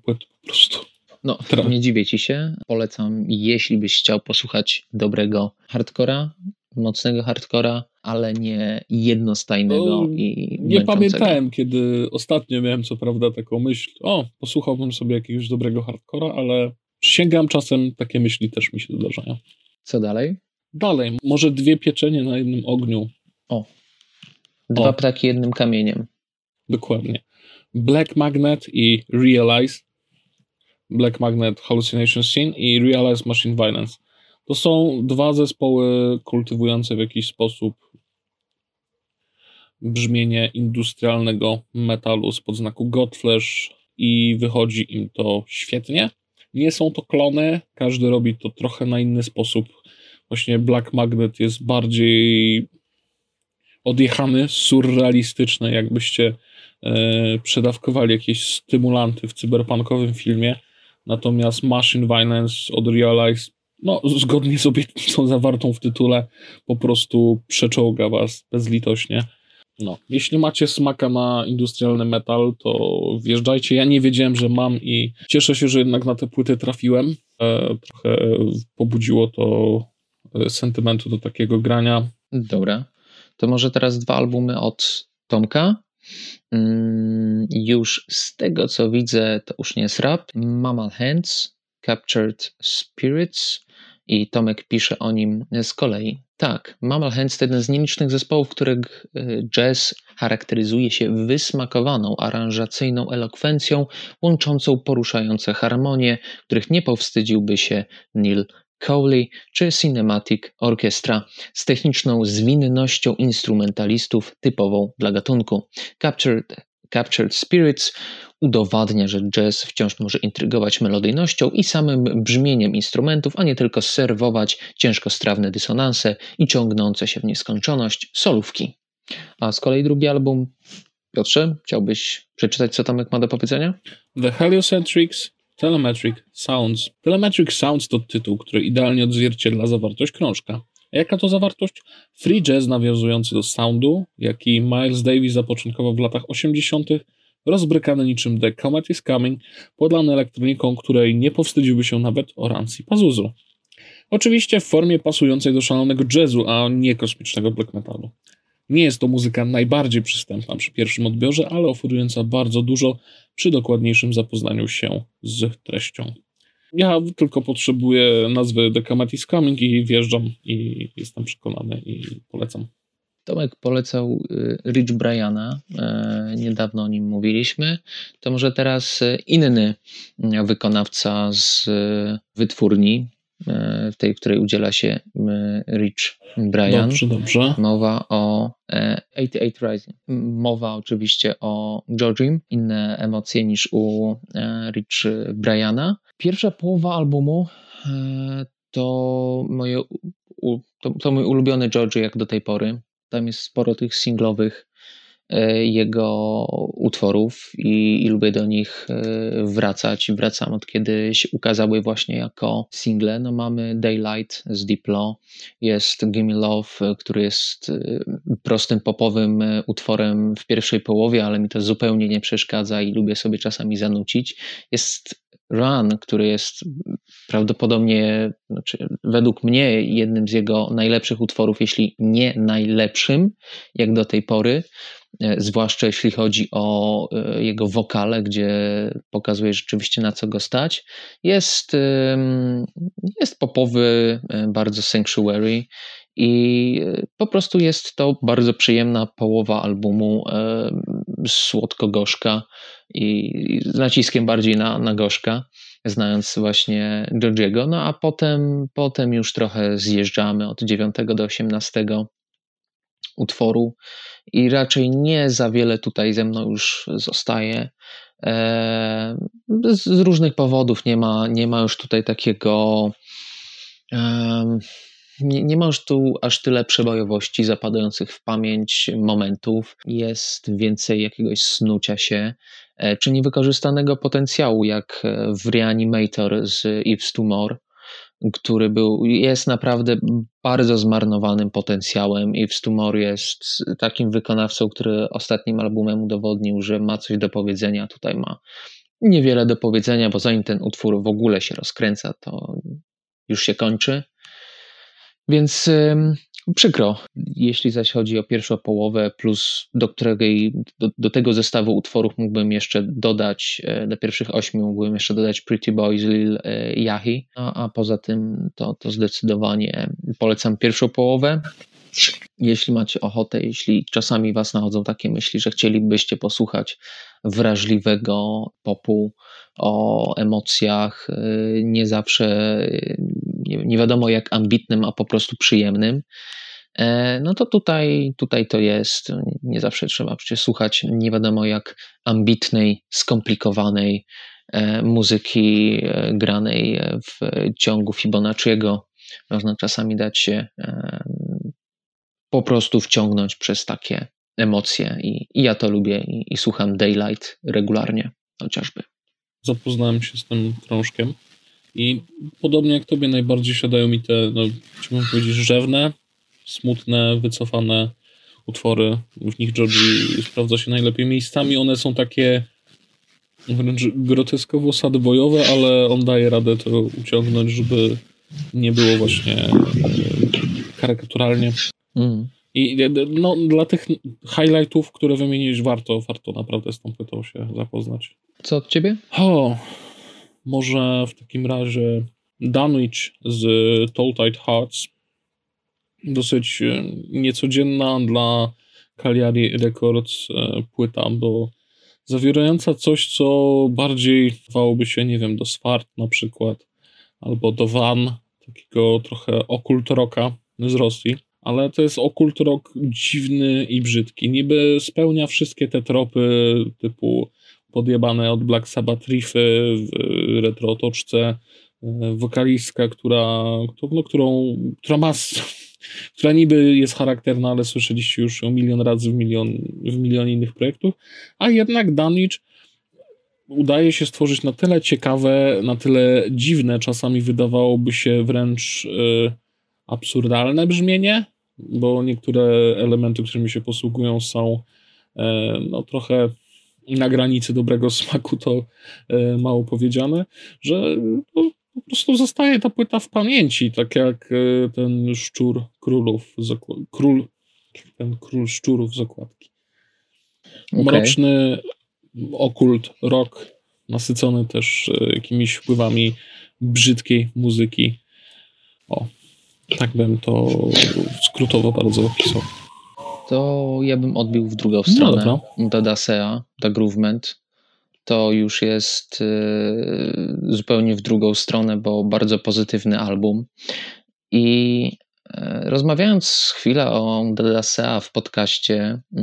płyt po prostu. No, nie dziwię ci się. Polecam, jeśli byś chciał posłuchać dobrego hardcora, mocnego hardcora, ale nie jednostajnego no, i Nie pamiętałem, kiedy ostatnio miałem co prawda taką myśl, o, posłuchałbym sobie jakiegoś dobrego hardcora, ale sięgam czasem, takie myśli też mi się zdarzają. Co dalej? Dalej, może dwie pieczenie na jednym ogniu. O, dwa o. ptaki jednym kamieniem. Dokładnie. Black Magnet i Realize. Black Magnet Hallucination Scene i Realize Machine Violence. To są dwa zespoły kultywujące w jakiś sposób brzmienie industrialnego metalu spod znaku Godflesh i wychodzi im to świetnie. Nie są to klony, każdy robi to trochę na inny sposób. Właśnie Black Magnet jest bardziej odjechany, surrealistyczny, jakbyście e, przedawkowali jakieś stymulanty w cyberpunkowym filmie. Natomiast Machine Violence od Realize no, zgodnie z obietnicą zawartą w tytule, po prostu przeczołga was bezlitośnie. No, jeśli macie smaka na industrialny metal, to wjeżdżajcie. Ja nie wiedziałem, że mam i cieszę się, że jednak na te płyty trafiłem. E, trochę pobudziło to e, sentymentu do takiego grania. Dobra, to może teraz dwa albumy od Tomka. Mm, już z tego co widzę, to już nie jest rap. Mammal Hands, Captured Spirits i Tomek pisze o nim z kolei. Tak, Mammal Hands to jeden z nielicznych zespołów, których e, jazz charakteryzuje się wysmakowaną aranżacyjną elokwencją, łączącą poruszające harmonie, których nie powstydziłby się Neil Cowley czy Cinematic Orchestra z techniczną zwinnością instrumentalistów typową dla gatunku. Captured Captured Spirits udowadnia, że jazz wciąż może intrygować melodyjnością i samym brzmieniem instrumentów, a nie tylko serwować ciężkostrawne dysonanse i ciągnące się w nieskończoność solówki. A z kolei drugi album, Piotrze, chciałbyś przeczytać, co Tomek ma do powiedzenia? The Heliocentrics Telemetric Sounds. Telemetric Sounds to tytuł, który idealnie odzwierciedla zawartość krążka. A jaka to zawartość? Free jazz nawiązujący do soundu, jaki Miles Davis zapoczątkował w latach 80., rozbrykany niczym The Comet is Coming, podlany elektroniką, której nie powstydziłby się nawet Oransi Pazuzu. Oczywiście w formie pasującej do szalonego jazzu, a nie kosmicznego black metalu. Nie jest to muzyka najbardziej przystępna przy pierwszym odbiorze, ale oferująca bardzo dużo przy dokładniejszym zapoznaniu się z treścią. Ja tylko potrzebuję nazwy The Comet is Coming i wjeżdżam i jestem przekonany i polecam. Tomek polecał y, Rich Briana, e, niedawno o nim mówiliśmy. To może teraz inny wykonawca z wytwórni, e, tej, której udziela się Rich Brian. Dobrze, dobrze. Mowa o 88 e, Rising. Mowa oczywiście o Georgim. Inne emocje niż u Rich Briana. Pierwsza połowa albumu to, moje, to, to mój ulubiony Georgie jak do tej pory. Tam jest sporo tych singlowych e, jego utworów i, i, lubię do nich e, wracać. Wracam od kiedy się ukazały właśnie jako single. No mamy Daylight z Diplo, jest Gimme Love, który jest e, prostym popowym utworem w pierwszej połowie, ale mi to zupełnie nie przeszkadza i lubię sobie czasami zanucić. Jest Run, który jest prawdopodobnie, znaczy według mnie, jednym z jego najlepszych utworów, jeśli nie najlepszym, jak do tej pory, e, zwłaszcza jeśli chodzi o e, jego wokale, gdzie pokazuje rzeczywiście na co go stać. Jest, jest popowy, e, bardzo sanctuary i po prostu jest to bardzo przyjemna połowa albumu, słodko-gorzka i z naciskiem bardziej na, na gorzka, znając właśnie Georgiego. No a potem, potem już trochę zjeżdżamy od 9 do 18 utworu i raczej nie za wiele tutaj ze mną już zostaje. E, z różnych powodów nie ma, nie ma już tutaj takiego. Nie, nie ma już tu aż tyle przebojowości zapadających w pamięć momentów. Jest więcej jakiegoś snucia się, e, czy niewykorzystanego potencjału, jak e, w Reanimator z Yves Tumor, który był, jest naprawdę bardzo zmarnowanym potencjałem. Yves Tumor jest takim wykonawcą, który ostatnim albumem udowodnił, że ma coś do powiedzenia. Tutaj ma niewiele do powiedzenia, bo zanim ten utwór w ogóle się rozkręca, to już się kończy. Więc przykro. Jeśli zaś chodzi o pierwszą połowę, plus do, którego, do, do, tego zestawu utworów mógłbym jeszcze dodać, e, do pierwszych ośmiu mógłbym jeszcze dodać Pretty Boys Lil e, Yahi, a, a poza tym to, to zdecydowanie polecam pierwszą połowę. Jeśli macie ochotę, jeśli czasami Was nachodzą takie myśli, że chcielibyście posłuchać wrażliwego popu o emocjach, e, nie zawsze nie, nie wiadomo jak ambitnym, a po prostu przyjemnym, e, no to tutaj, tutaj to jest. Nie zawsze trzeba przecież słuchać nie wiadomo jak ambitnej, skomplikowanej e, muzyki e, granej w ciągu Fibonacciego. Można czasami dać się po prostu wciągnąć przez takie emocje i, i ja to lubię i, i słucham Daylight regularnie chociażby. Zapoznałem się z tym krążkiem i podobnie jak tobie najbardziej siadają mi te, no, chciałbym powiedzieć, rzewne, smutne, wycofane utwory. W nich Georgie sprawdza się najlepiej. Miejscami one są takie wręcz groteskowo sadbojowe, ale on daje radę to uciągnąć, żeby nie było właśnie e, karykaturalnie. Mm. I no, dla tych highlightów, które wymieniłeś, warto, warto naprawdę z tą płytą się zapoznać. Co od ciebie? O, może w takim razie Dunwich z Tide Hearts. Dosyć e, niecodzienna dla Cagliari Records e, płyta, bo zawierająca coś, co bardziej dawałoby się, nie wiem, do Swart na przykład, albo do Van, takiego trochę okult rocka z Rosji. Ale to jest okult rock dziwny i brzydki. Niby spełnia wszystkie te tropy typu podjebane od Black Sabbath riffy w retro otoczce, e, wokalistka, która, no, którą, która ma, która niby jest charakterna, ale słyszeliście już ją milion razy w milion, w milion innych projektów, a jednak Danwich udaje się stworzyć na tyle ciekawe, na tyle dziwne, czasami wydawałoby się wręcz y, absurdalne brzmienie, bo niektóre elementy, którymi się posługują są y, no, trochę na granicy dobrego smaku to e, mało powiedziane, że no, po prostu zostaje ta płyta w pamięci, tak jak e, ten szczur królów, król, ten król szczurów z okładki. Okay. Mroczny okult, rock, nasycony też e, jakimiś wpływami brzydkiej muzyki. O, tak bym to skrótowo bardzo opisał to ja bym odbił w drugą stronę. No Dada Sea, Da Groovement. To już jest y, zupełnie w drugą stronę, bo bardzo pozytywny album. I y, rozmawiając chwilę o Sea w podcaście, y,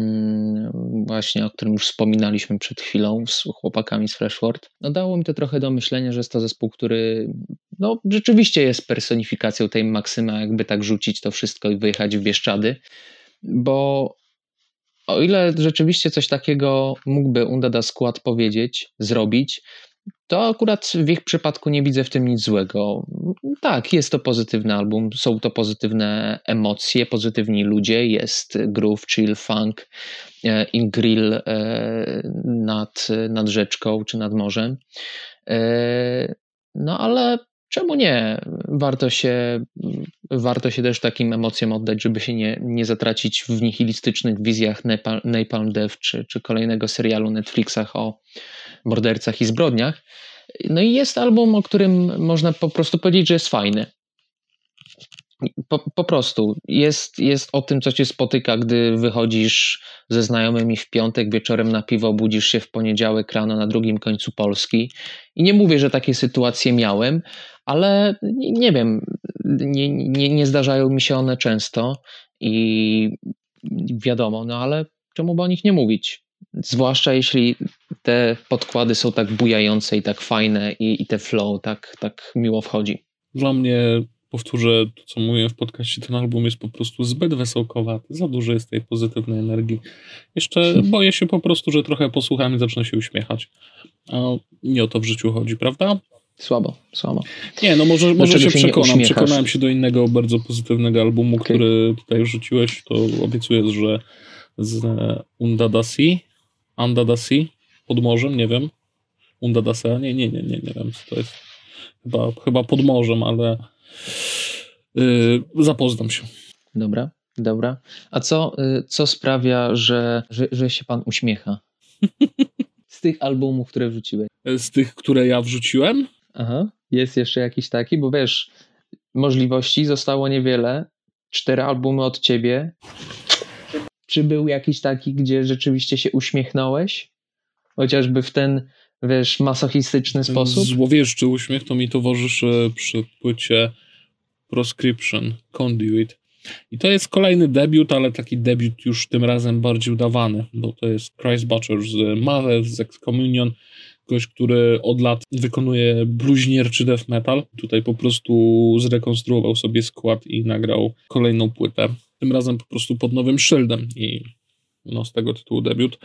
właśnie o którym już wspominaliśmy przed chwilą z chłopakami z Freshword, no dało mi to trochę do myślenia, że jest to zespół, który no, rzeczywiście jest personifikacją tej maksymy, jakby tak rzucić to wszystko i wyjechać w Bieszczady bo o ile rzeczywiście coś takiego mógłby Undada Skład powiedzieć, zrobić, to akurat w ich przypadku nie widzę w tym nic złego. Tak, jest to pozytywny album, są to pozytywne emocje, pozytywni ludzie, jest groove, chill, funk, e, in grill e, nad, nad rzeczką czy nad morzem. E, no ale czemu nie? Warto się, warto się też takim emocjom oddać, żeby się nie, nie zatracić w nihilistycznych wizjach Napalm, Napalm Death czy, czy kolejnego serialu Netflixach o mordercach i zbrodniach. No i jest album, o którym można po prostu powiedzieć, że jest fajny. Po, po, prostu jest, jest o tym, co cię spotyka, gdy wychodzisz ze znajomymi w piątek wieczorem na piwo, budzisz się w poniedziałek rano na drugim końcu Polski. I nie mówię, że takie sytuacje miałem, ale nie wiem, nie, nie, nie zdarzają mi się one często i wiadomo, no ale czemu by o nich nie mówić? Zwłaszcza jeśli te podkłady są tak bujające i tak fajne i, i te flow tak, tak miło wchodzi. Dla mnie powtórzę to, co mówiłem w podcaście, ten album jest po prostu zbyt wesołkowaty, za dużo jest tej pozytywnej energii. Jeszcze boję się po prostu, że trochę posłucham i zacznę się uśmiechać. A nie o to w życiu chodzi, prawda? Słabo, słabo. Nie, no może, może się przekonam. Przekonałem się do innego bardzo pozytywnego albumu, okay. który tutaj rzuciłeś. To obiecuję, że z Undadasi, Andadasi, pod morzem, nie wiem. Undadase, nie, nie, nie, nie, nie wiem, co to jest. Chyba, chyba pod morzem, ale yy, zapoznam się. Dobra, dobra. A co, yy, co sprawia, że, że, że się pan uśmiecha? Z tych albumów, które wrzuciłeś. Z tych, które ja wrzuciłem? Aha. Jest jeszcze jakiś taki, bo wiesz, możliwości zostało niewiele. Cztery albumy od ciebie. Czy był jakiś taki, gdzie rzeczywiście się uśmiechnąłeś? Chociażby w ten, wiesz, masochistyczny sposób? Złowieszczy uśmiech to mi towarzyszy przy płycie Proscription, Conduit. I to jest kolejny debiut, ale taki debiut już tym razem bardziej udawany, bo to jest Christ Butcher z Mother, z Excommunion, gość, który od lat wykonuje bluźnierczy death metal. Tutaj po prostu zrekonstruował sobie skład i nagrał kolejną płytę. Tym razem po prostu pod nowym szyldem i no, z tego tytułu debiut.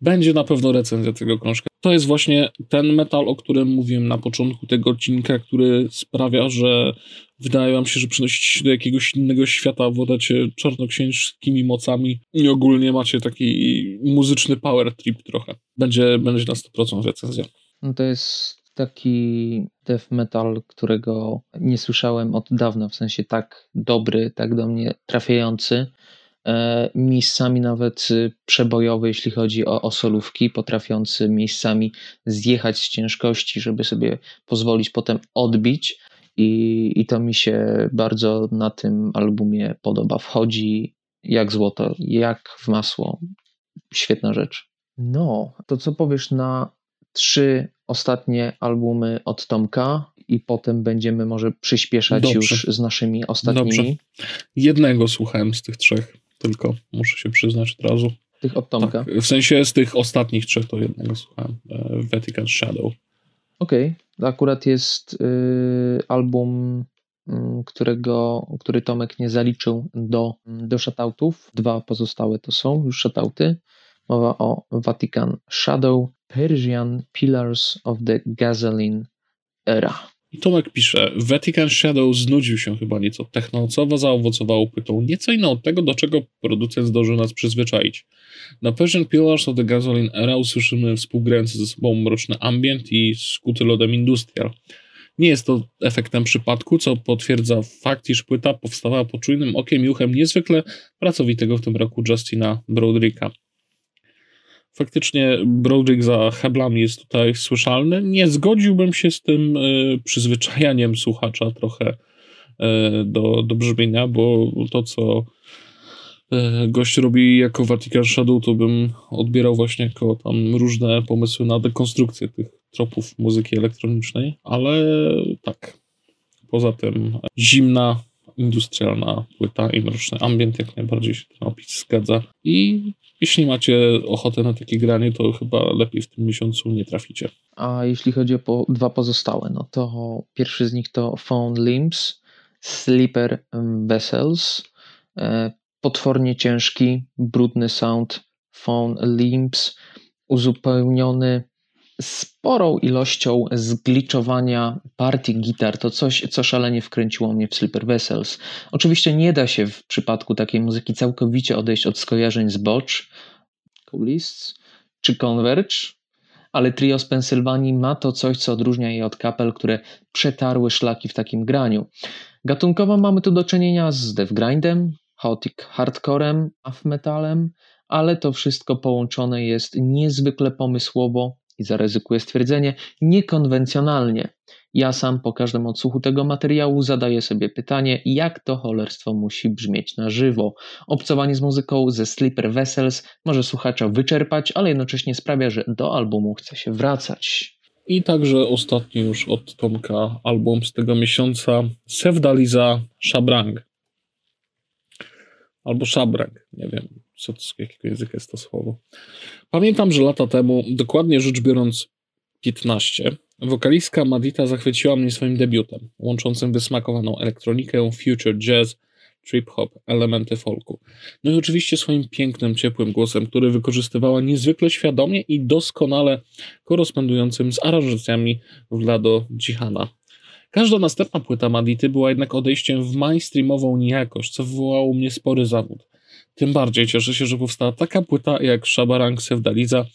Będzie na pewno recenzja tego krążka. To jest właśnie ten metal, o którym mówiłem na początku tego odcinka, który sprawia, że wydaje wam się, że przenosicie się do jakiegoś innego świata, władacie czarnoksiężskimi mocami i ogólnie macie taki muzyczny power trip trochę. Będzie, będzie na 100% recenzja. No to jest taki death metal, którego nie słyszałem od dawna, w sensie tak dobry, tak do mnie trafiający. E, miejscami nawet przebojowy, jeśli chodzi o, o solówki, potrafiący miejscami zjechać z ciężkości, żeby sobie pozwolić potem odbić. I, I to mi się bardzo na tym albumie podoba. Wchodzi jak złoto, jak w masło. Świetna rzecz. No, to co powiesz na trzy ostatnie albumy od Tomka i potem będziemy może przyspieszać Dobrze. już z naszymi ostatnimi. Dobrze. Jednego słuchałem z tych trzech, tylko muszę się przyznać od razu. Tych od Tomka? Tak, w sensie z tych ostatnich trzech to jednego słuchałem. E, Vatican Shadow. Okej, okay. akurat jest y, album, y, którego, który Tomek nie zaliczył do, do shoutoutów. Dwa pozostałe to są już shoutouty. Mowa o Vatican Shadow, Persian Pillars of the Gasoline Era. Tomek pisze, Vatican Shadow znudził się chyba nieco technocowo, zaowocowało płytą nieco inną od tego, do czego producent zdążył nas przyzwyczaić. Na Persian Pillars of the Gasoline Era usłyszymy współgrający ze sobą mroczny ambient i skuty lodem industrial. Nie jest to efektem przypadku, co potwierdza fakt, iż płyta powstawała pod czujnym okiem i uchem niezwykle pracowitego w tym roku Justina Brodricka. Faktycznie Broderick za heblami jest tutaj słyszalny. Nie zgodziłbym się z tym y, przyzwyczajaniem słuchacza trochę y, do, do brzmienia, bo to, co y, gość robi jako Vatican Shadow, to bym odbierał właśnie jako tam różne pomysły na dekonstrukcję tych tropów muzyki elektronicznej, ale tak. Poza tym zimna, industrialna płyta i mroczny ambient jak najbardziej się ten opis zgadza. I jeśli macie ochotę na takie granie, to chyba lepiej w tym miesiącu nie traficie. A jeśli chodzi o po, dwa pozostałe, no to pierwszy z nich to Phone Limbs, Sleeper Vessels, e, potwornie ciężki, brudny sound Phone Limbs, uzupełniony sporą ilością zgliczowania partii gitar. To coś, co szalenie wkręciło mnie w Sleeper Vessels. Oczywiście nie da się w przypadku takiej muzyki całkowicie odejść od skojarzeń z Botch, Coolists czy Converge, ale trio z Pensylwanii ma to coś, co odróżnia je od kapel, które przetarły szlaki w takim graniu. Gatunkowo mamy tu do czynienia z death grindem, chaotic hardcorem, af metalem, ale to wszystko połączone jest niezwykle pomysłowo i zaryzykuję stwierdzenie, niekonwencjonalnie. Ja sam po każdym odsłuchu tego materiału zadaję sobie pytanie, jak to cholerstwo musi brzmieć na żywo. Obcowanie z muzyką ze Sleeper Vessels może słuchacza wyczerpać, ale jednocześnie sprawia, że do albumu chce się wracać. I także ostatni już od Tomka album z tego miesiąca Sevdaliza Shabrang. Albo Shabrang, nie wiem co, jakiego języka jest to słowo. Pamiętam, że lata temu, dokładnie rzecz biorąc 15, wokalistka Madita zachwyciła mnie swoim debiutem, łączącym wysmakowaną elektronikę, future jazz, trip-hop, elementy folku. No i oczywiście swoim pięknym, ciepłym głosem, który wykorzystywała niezwykle świadomie i doskonale korespondującym z aranżacjami Vlado Dzihana. Każda następna płyta Madity była jednak odejściem w mainstreamową niejakość, co wywołało u mnie spory zawód. Tym bardziej cieszę się, że powstała taka płyta jak Shabarang Sevdaliza.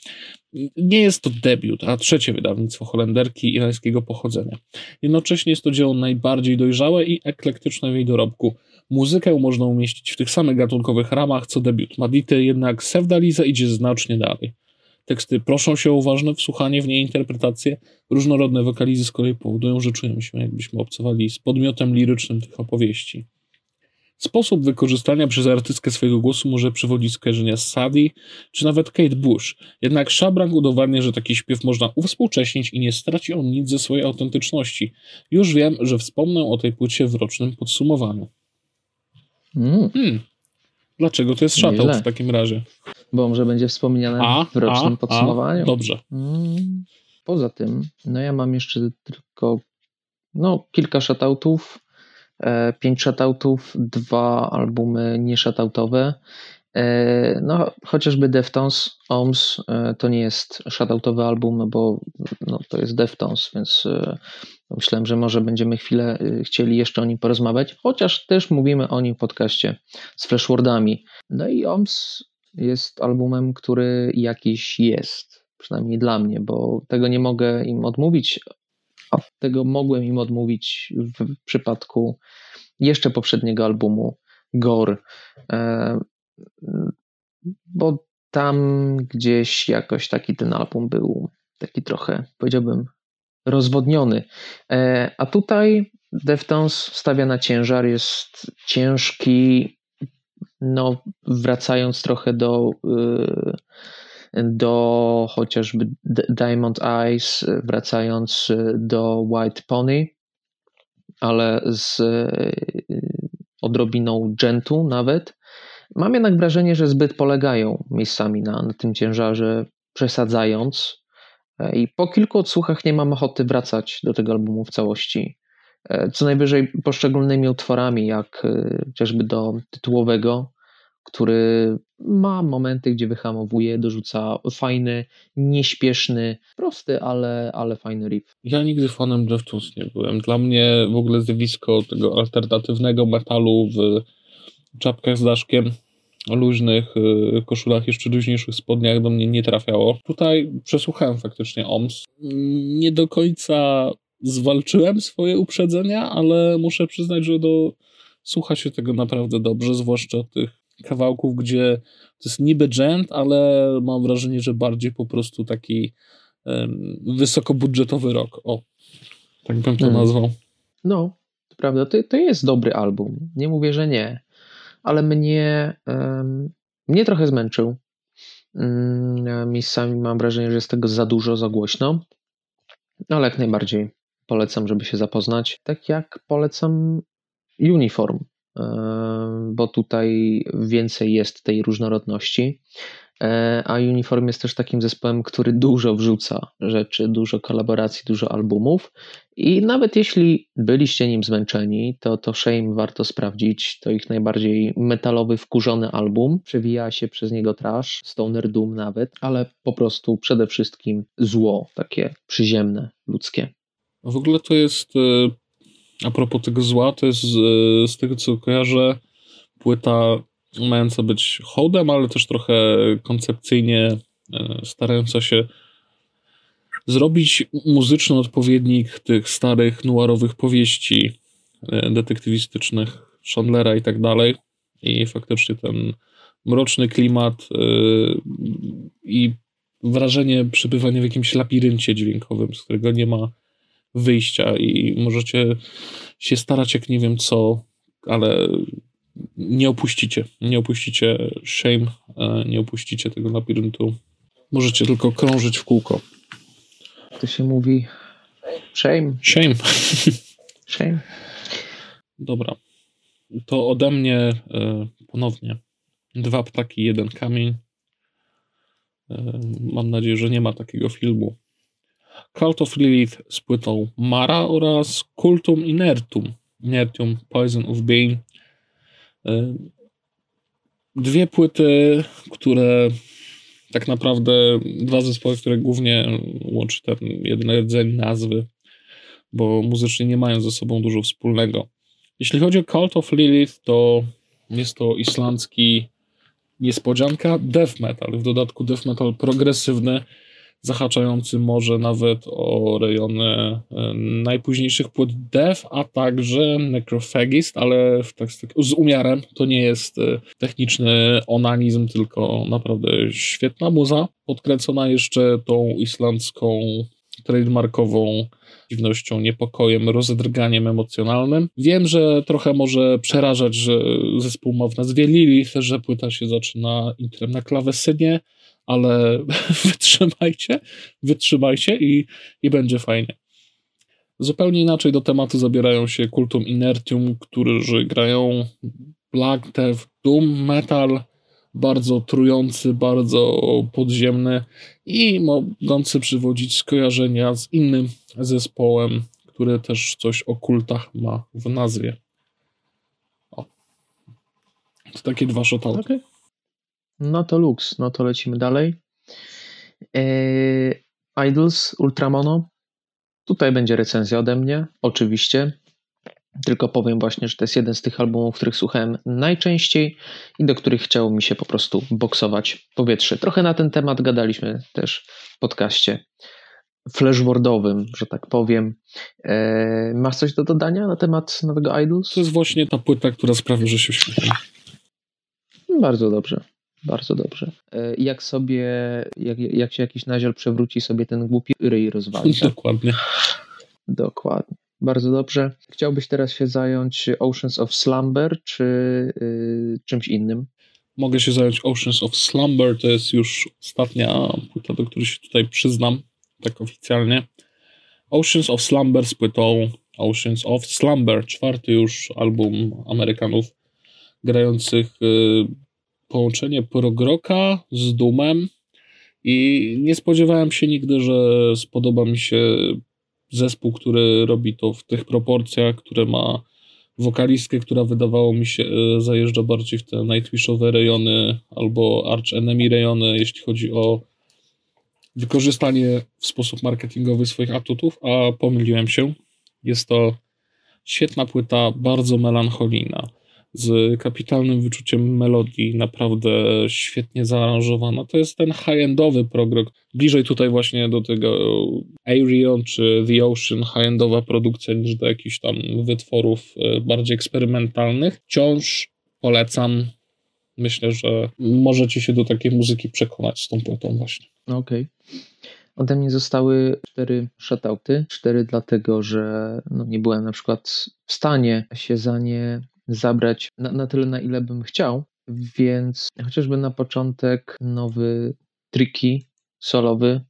Nie jest to debiut, a trzecie wydawnictwo Holenderki irańskiego pochodzenia. Jednocześnie jest to dzieło najbardziej dojrzałe i eklektyczne w jej dorobku. Muzykę można umieścić w tych samych gatunkowych ramach co debiut Madity, jednak Sevdaliza idzie znacznie dalej. Teksty proszą się o uważne wsłuchanie w niej interpretacje. Różnorodne wokalizy z kolei powodują, że czujemy się, jakbyśmy obcowali z podmiotem lirycznym tych opowieści. Sposób wykorzystania przez artystkę swojego głosu może przywodzić skojarzenia z Sadie, czy nawet Kate Bush. Jednak Shabrang udowadnia, że taki śpiew można uwspółcześnić i nie straci on nic ze swojej autentyczności. Już wiem, że wspomnę o tej płycie w rocznym podsumowaniu. Mm. Hmm. Dlaczego to jest shoutout w takim razie? Bo może będzie wspomniane a, w rocznym a, podsumowaniu. A, dobrze. Mm. Poza tym, no ja mam jeszcze tylko no, kilka shoutoutów E, pięć shoutoutów, dwa albumy nieshoutowe. E, no, chociażby Deftones, OMS e, to nie jest shoutoutowy album, no bo no, to jest Deftones, więc myślałem, że może będziemy chwilę chcieli jeszcze o nim porozmawiać, chociaż też mówimy o nim w podcaście z Flashwordami. No i OMS jest albumem, który jakiś jest, przynajmniej dla mnie, bo tego nie mogę im odmówić, tego mogłem im odmówić w przypadku jeszcze poprzedniego albumu Gore, e, bo tam gdzieś jakoś taki ten album był taki trochę, powiedziałbym, rozwodniony. E, a tutaj Deftones stawia na ciężar, jest ciężki, no wracając trochę do y, do chociażby Diamond Eyes, wracając y, do White Pony, ale z y, odrobiną gentu nawet. Mam jednak wrażenie, że zbyt polegają miejscami na, na tym ciężarze, przesadzając. E, I po kilku odsłuchach nie mam ochoty wracać do tego albumu w całości. E, co najwyżej poszczególnymi utworami, jak y, chociażby do tytułowego, który ma momenty, gdzie wyhamowuje, dorzuca fajny, nieśpieszny, prosty, ale, ale fajny riff. Ja nigdy fanem Deftones nie byłem. Dla mnie w ogóle zjawisko tego alternatywnego metalu w czapkach z daszkiem luźnych y, koszulach, jeszcze luźniejszych spodniach do mnie nie trafiało. Tutaj przesłuchałem faktycznie OMS. Nie do końca zwalczyłem swoje uprzedzenia, ale muszę przyznać, że do słucha się tego naprawdę dobrze, zwłaszcza tych kawałków, gdzie to jest niby gent, ale mam wrażenie, że bardziej po prostu taki um, wysokobudżetowy rok. O, tak bym to hmm. nazwał. No, to prawda. To, to jest dobry album. Nie mówię, że nie, ale mnie, um, mnie trochę zmęczył. Um, miejscami mam wrażenie, że jest tego za dużo, za głośno, ale jak najbardziej polecam, żeby się zapoznać. Tak jak polecam Uniform bo tutaj więcej jest tej różnorodności. E, a Uniform jest też takim zespołem, który dużo wrzuca rzeczy, dużo kolaboracji, dużo albumów. I nawet jeśli byliście nim zmęczeni, to to Shame warto sprawdzić. To ich najbardziej metalowy, wkurzony album. Przewija się przez niego trash, stoner doom nawet, ale po prostu przede wszystkim zło, takie przyziemne, ludzkie. W ogóle to jest e, a propos tego zła, to jest z, e, z tego co kojarzę, płyta mająca być hołdem, ale też trochę koncepcyjnie e, starająca się zrobić muzyczny odpowiednik tych starych, noirowych powieści e, detektywistycznych Chandlera i tak dalej. I faktycznie ten mroczny klimat i wrażenie przebywania w jakimś labiryncie dźwiękowym, z którego nie ma wyjścia i możecie się starać jak nie wiem co, ale nie opuścicie, nie opuścicie shame, e, nie opuścicie tego labiryntu. Możecie tylko krążyć w kółko. To się mówi shame. Shame. Shame. Dobra. To ode mnie e, ponownie dwa ptaki, jeden kamień. E, mam nadzieję, że nie ma takiego filmu. Cult of Lilith z płytą Mara oraz Cultum Inertum. Inertium Poison of Being. E, dwie płyty, które tak naprawdę, dwa zespoły, które głównie łączy ten jeden rdzeń nazwy, bo muzycznie nie mają ze sobą dużo wspólnego. Jeśli chodzi o Cult of Lilith, to jest to islandzki niespodzianka death metal. W dodatku death metal progresywny, zahaczający może nawet o rejony e, najpóźniejszych płyt death, a także necrophagist, ale tak, z umiarem. To nie jest e, techniczny onanizm, tylko naprawdę świetna muza, podkręcona jeszcze tą islandzką trademarkową dziwnością, niepokojem, rozedrganiem emocjonalnym. Wiem, że trochę może przerażać, że zespół ma w nazwie Lilith, że płyta się zaczyna intrem na klawesynie, ale wytrzymajcie, wytrzymajcie i, i będzie fajnie. Zupełnie inaczej do tematu zabierają się Kultum Inertium, którzy grają black death, doom metal, bardzo trujący, bardzo podziemny i mogący przywodzić skojarzenia z innym zespołem, który też coś o kultach ma w nazwie. O. To takie dwa shotouty. Okay. No to luks, no to lecimy dalej. Eee, Idols, Ultramono. Tutaj będzie recenzja ode mnie, oczywiście. Tylko powiem właśnie, że to jest jeden z tych albumów, których słuchałem najczęściej i do których chciało mi się po prostu boksować powietrze. Trochę na ten temat gadaliśmy też w podcaście flashboardowym, że tak powiem. Eee, masz coś do dodania na temat nowego Idols? To jest właśnie ta płyta, która sprawia, że się uśmiecham. Bardzo dobrze. Bardzo dobrze. Eee, jak sobie, jak, jak się jakiś naziol przewróci, sobie ten głupi ryj rozwali. Tak? Dokładnie. Dokładnie. Bardzo dobrze. Chciałbyś teraz się zająć Oceans of Slumber, czy yy, czymś innym? Mogę się zająć Oceans of Slumber, to jest już ostatnia płyta, do której się tutaj przyznam, tak oficjalnie. Oceans of Slumber z płytą Oceans of Slumber, czwarty już album Amerykanów grających yy, połączenie progroka z dumem i nie spodziewałem się nigdy, że spodoba mi się zespół, który robi to w tych proporcjach, które ma wokalistkę, która wydawało mi się e, zajeżdża bardziej w te Nightwishowe rejony albo Arch Enemy rejony, jeśli chodzi o wykorzystanie w sposób marketingowy swoich atutów, a pomyliłem się. Jest to świetna płyta, bardzo melancholijna z kapitalnym wyczuciem melodii, naprawdę świetnie zaaranżowana. To jest ten high-endowy progrok, bliżej tutaj właśnie do tego Aerion czy The Ocean high-endowa produkcja niż do jakichś tam wytworów e, bardziej eksperymentalnych. Wciąż polecam. Myślę, że możecie się do takiej muzyki przekonać z tą płytą właśnie. Okej. Okay. Ode mnie zostały cztery shutouty. Cztery dlatego, że no nie byłem na przykład w stanie się za nie zabrać na, na tyle, na ile bym chciał, więc chociażby na początek nowy Tricky solowy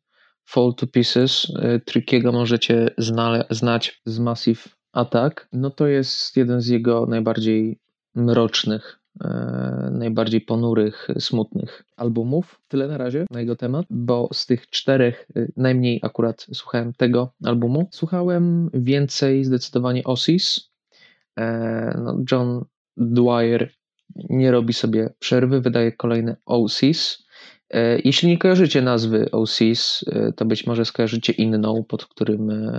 Fall to Pieces. Y, Trickiego możecie zna, znać z Massive Attack. No to jest jeden z jego najbardziej mrocznych, e, najbardziej ponurych, smutnych albumów. Tyle na razie na jego temat, bo z tych czterech y, najmniej akurat słuchałem tego albumu. Słuchałem więcej zdecydowanie Osis, E, no, John Dwyer nie robi sobie przerwy, wydaje kolejne OCs. E, jeśli nie kojarzycie nazwy OCs, e, to być może skojarzycie inną, pod, którym,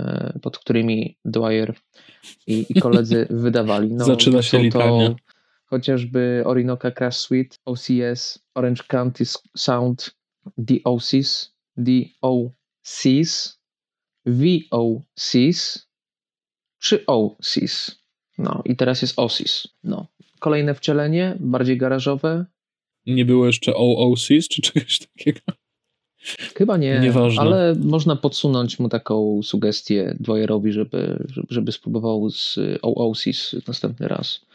pod którymi Dwyer i, i koledzy wydawali. No, Zaczyna się litania. Chociażby Orinoka Crash Suite, OCS, Orange County Sound, The OCs, The OCs, VOCs czy OCs. No i teraz jest OSIS. No. Kolejne wcielenie, bardziej garażowe. Nie było jeszcze OOCs czy czegoś takiego? Chyba nie, Nieważne. ale można podsunąć mu taką sugestię Dwyerowi, żeby, żeby, spróbował z OOCs następny raz.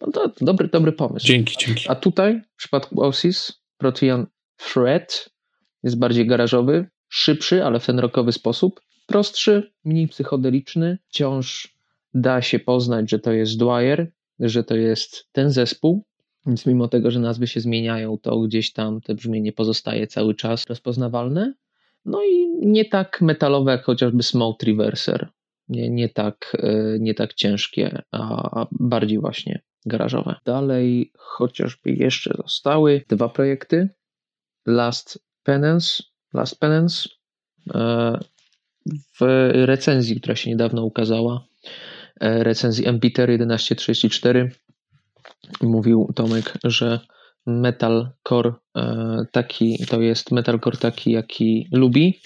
No to dobry, dobry pomysł. Dzięki, dzięki. A tutaj w przypadku OSIS Protean Thread jest bardziej garażowy, szybszy, ale w ten rokowy sposób. Prostszy, mniej psychodeliczny. Wciąż da się poznać, że to jest Dwyer, że to jest ten zespół. Więc mimo tego, że nazwy się zmieniają, to gdzieś tam to brzmienie pozostaje cały czas rozpoznawalne. No i nie tak metalowe jak chociażby Smoke Reverser. Nie, nie, tak, e, nie tak ciężkie, a bardziej właśnie garażowe. Dalej chociażby jeszcze zostały dwa projekty. Last Penance, Last Penance e, w recenzji, która się niedawno ukazała, recenzji Empiter 1134 mówił Tomek, że metalcore e, taki to jest metalcore taki jaki lubi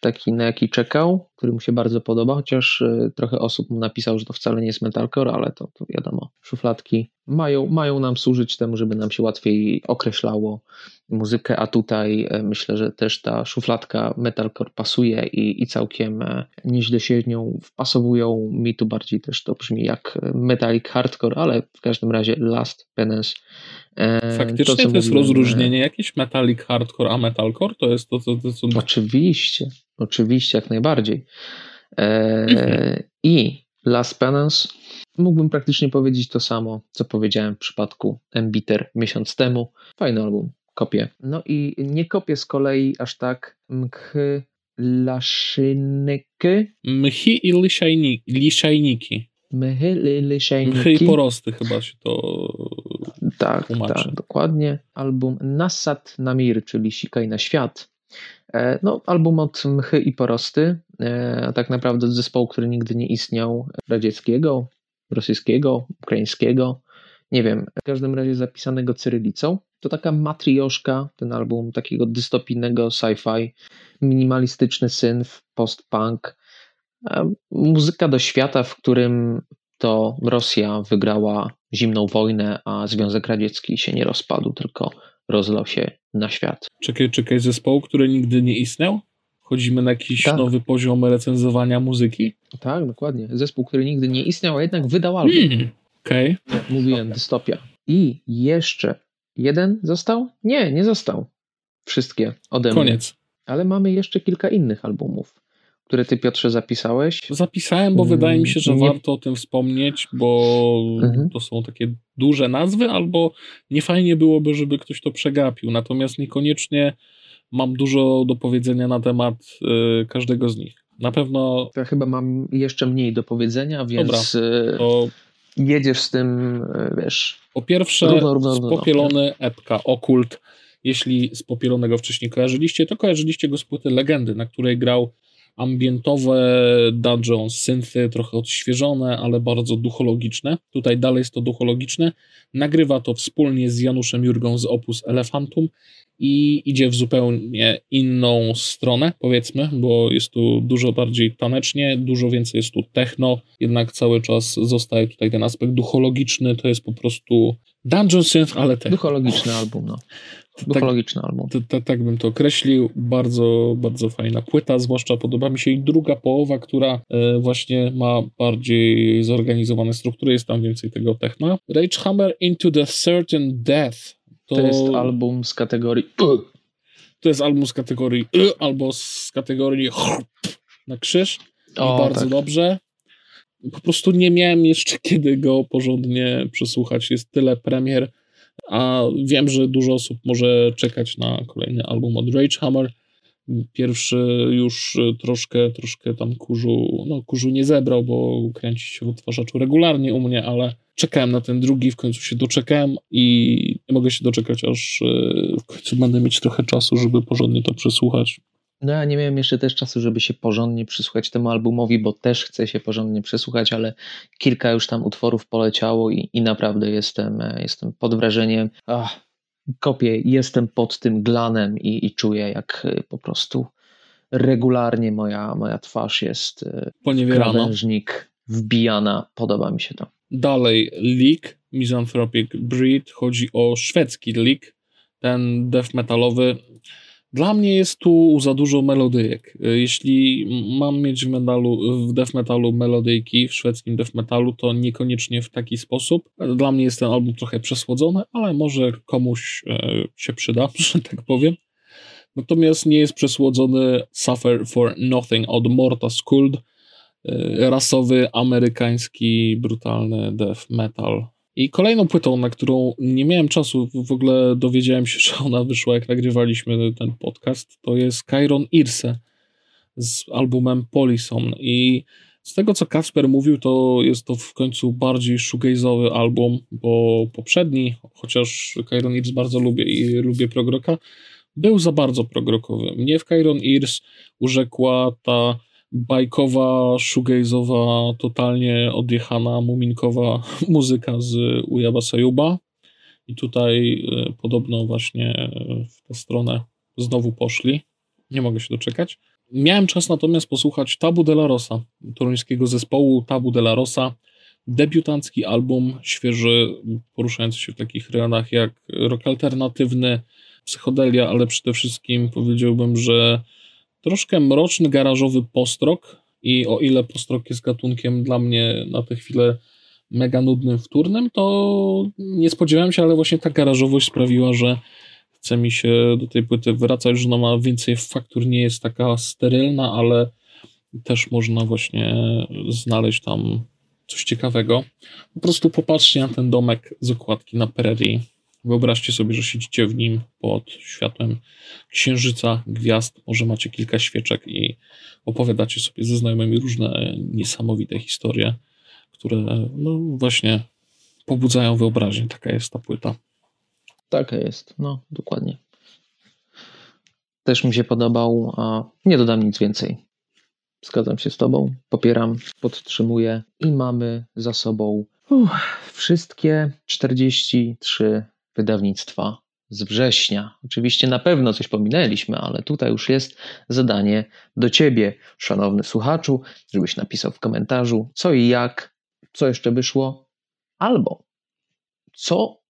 taki, na jaki czekał, który mu się bardzo podoba, chociaż y, trochę osób mu napisał, że to wcale nie jest metalcore, ale to, to wiadomo, szufladki mają, mają nam służyć temu, żeby nam się łatwiej określało muzykę, a tutaj e, myślę, że też ta szufladka metalcore pasuje i, i całkiem e, nieźle się nią wpasowują. Mi tu bardziej też to brzmi jak metallic hardcore, ale w każdym razie Last Penance E, Faktycznie to, to jest mówiłem, rozróżnienie jakieś metallic hardcore a metalcore? To jest to, co... To, co... Oczywiście, oczywiście, jak najbardziej. E, mhm. I Last Penance mógłbym praktycznie powiedzieć to samo, co powiedziałem w przypadku Embiter miesiąc temu. Fajny album, kopię. No i nie kopię z kolei aż tak mchy laszynki. Mchi i liszajniki. Mchy, liszajniki. Mchy i porosty chyba się to tak, tak, dokładnie. Album Nasat Namir, czyli Sikaj na świat. E, no, album od Mchy i Porosty, e, a tak naprawdę od zespołu, który nigdy nie istniał, radzieckiego, rosyjskiego, ukraińskiego, nie wiem, w każdym razie zapisanego cyrylicą. To taka matrioszka, ten album takiego dystopijnego sci-fi, minimalistyczny synth, post-punk, e, muzyka do świata, w którym to Rosja wygrała zimną wojnę, a Związek Radziecki się nie rozpadł, tylko rozlał się na świat. Czekaj, czekaj, zespołu, który nigdy nie istniał? Wchodzimy na jakiś tak. nowy poziom recenzowania muzyki? Tak, dokładnie. Zespół, który nigdy nie istniał, a jednak wydał album. Hmm, Okej. Okay. Mówiłem, dystopia. I jeszcze jeden został? Nie, nie został. Wszystkie ode mnie. Koniec. Ale mamy jeszcze kilka innych albumów które ty Piotrze zapisałeś? Zapisałem, bo wydaje mi się, że nie... warto o tym wspomnieć, bo mhm. to są takie duże nazwy, albo nie fajnie byłoby, żeby ktoś to przegapił. Natomiast niekoniecznie mam dużo do powiedzenia na temat y, każdego z nich. Na pewno. Ja chyba mam jeszcze mniej do powiedzenia, więc Dobra, y, to... jedziesz z tym, y, wiesz. Po pierwsze, równo, równo, równo, spopielony epka Okult. Jeśli spopielonego wcześniej kojarzyliście, to kojarzyliście go z płyty Legendy, na której grał ambientowe dungeon, synthy, trochę odświeżone, ale bardzo duchologiczne. Tutaj dalej jest to duchologiczne. Nagrywa to wspólnie z Januszem Jurgą z Opus Elefantum i idzie w zupełnie inną stronę, powiedzmy, bo jest tu dużo bardziej tanecznie, dużo więcej jest tu techno, jednak cały czas zostaje tutaj ten aspekt duchologiczny, to jest po prostu dungeon synth, ale techno. Duchologiczny album, no. Duchologiczny tak, album. Tak, bym to określił. Bardzo, bardzo fajna płyta, zwłaszcza podoba mi się i druga połowa, która e, właśnie ma bardziej zorganizowane struktury, jest tam więcej tego techno. Rage Hammer Into the Certain Death. To, to jest album z kategorii To jest album z kategorii albo z kategorii na krzyż. O, bardzo tak. dobrze. Po prostu nie miałem jeszcze kiedy go porządnie przesłuchać. Jest tyle premier a wiem, że dużo osób może czekać na kolejny album od Rage Hammer. Pierwszy już troszkę, troszkę tam kurzu, no kurzu nie zebrał, bo kręci się w odtwarzaczu regularnie u mnie, ale czekałem na ten drugi, w końcu się doczekałem i nie mogę się doczekać, aż e, w końcu będę mieć trochę czasu, żeby porządnie to przesłuchać. No ja nie miałem jeszcze też czasu, żeby się porządnie przysłuchać temu albumowi, bo też chcę się porządnie przesłuchać, ale kilka już tam utworów poleciało i, i naprawdę jestem, e, jestem pod wrażeniem. Ach, kopię, jestem pod tym glanem i, i czuję jak e, po prostu regularnie moja, moja twarz jest e, krawężnik wbijana. Podoba mi się to. Dalej, Leak, Misanthropic Breed, chodzi o szwedzki Leak, ten death metalowy. Dla mnie jest tu za dużo melodyjek. Jeśli mam mieć w, medalu, w death metalu melodyjki, w szwedzkim death metalu, to niekoniecznie w taki sposób. Dla mnie jest ten album trochę przesłodzony, ale może komuś e, się przyda, że tak powiem. Natomiast nie jest przesłodzony Suffer for Nothing od Morta Skuld, e, rasowy, amerykański, brutalny death metal. I kolejną płytą, na którą nie miałem czasu, w ogóle dowiedziałem się, że ona wyszła, jak nagrywaliśmy ten podcast, to jest Chiron Irse z albumem Polison. I z tego, co Kasper mówił, to jest to w końcu bardziej shoegaze'owy album, bo poprzedni, chociaż Chiron Ears bardzo lubię i lubię progroka, był za bardzo progrokowy. Mnie w Chiron Ears urzekła ta bajkowa, shoegaze'owa, totalnie odjechana, muminkowa muzyka z Ujaba Sajuba. I tutaj y, podobno właśnie w tę stronę znowu poszli. Nie mogę się doczekać. Miałem czas natomiast posłuchać Tabu de la Rosa, toruńskiego zespołu Tabu de la Rosa. Debiutancki album, świeży, poruszający się w takich rejonach jak rock alternatywny, psychodelia, ale przede wszystkim powiedziałbym, że troszkę mroczny, garażowy postrok i o ile postrok jest gatunkiem dla mnie na tę chwilę mega nudnym, wtórnym, to nie spodziewałem się, ale właśnie ta garażowość sprawiła, że chce mi się do tej płyty wracać, że ona ma więcej faktur, nie jest taka sterylna, ale też można właśnie znaleźć tam coś ciekawego. Po prostu popatrzcie na ten domek z okładki na Prairie Wyobraźcie sobie, że siedzicie w nim pod światłem księżyca, gwiazd, może macie kilka świeczek i opowiadacie sobie ze znajomymi różne niesamowite historie, które no właśnie pobudzają wyobraźnię. Taka jest ta płyta. Taka jest, no dokładnie. Też mi się podobał, a nie dodam nic więcej. Zgadzam się z Tobą, popieram, podtrzymuję i mamy za sobą uff, wszystkie 43 wydawnictwa z września. Oczywiście na pewno coś pominęliśmy, ale tutaj już jest zadanie do ciebie, szanowny słuchaczu, żebyś napisał w komentarzu co i jak, co jeszcze wyszło, albo co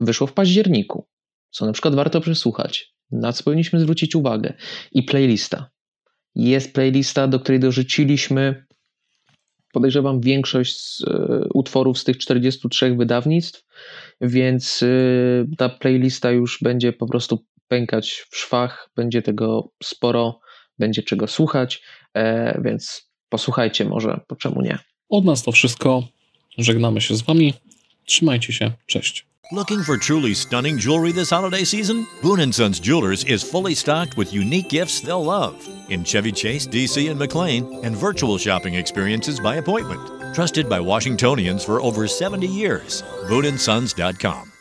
wyszło w październiku, co na przykład warto przesłuchać, na co powinniśmy zwrócić uwagę. I playlista. Jest playlista, do której dorzuciliśmy podejrzewam większość z, y, utworów z tych 43 wydawnictw, więc y, ta playlista już będzie po prostu pękać w szwach, będzie tego sporo, będzie czego słuchać, e, więc posłuchajcie może, po czemu nie. Od nas to wszystko. Żegnamy się z Wami. Trzymajcie się. Cześć. Looking for truly stunning jewelry this holiday season? Boone Sons Jewelers is fully stocked with unique gifts they'll love in Chevy Chase, DC, and McLean, and virtual shopping experiences by appointment. Trusted by Washingtonians for over 70 years. BooneAndSons.com.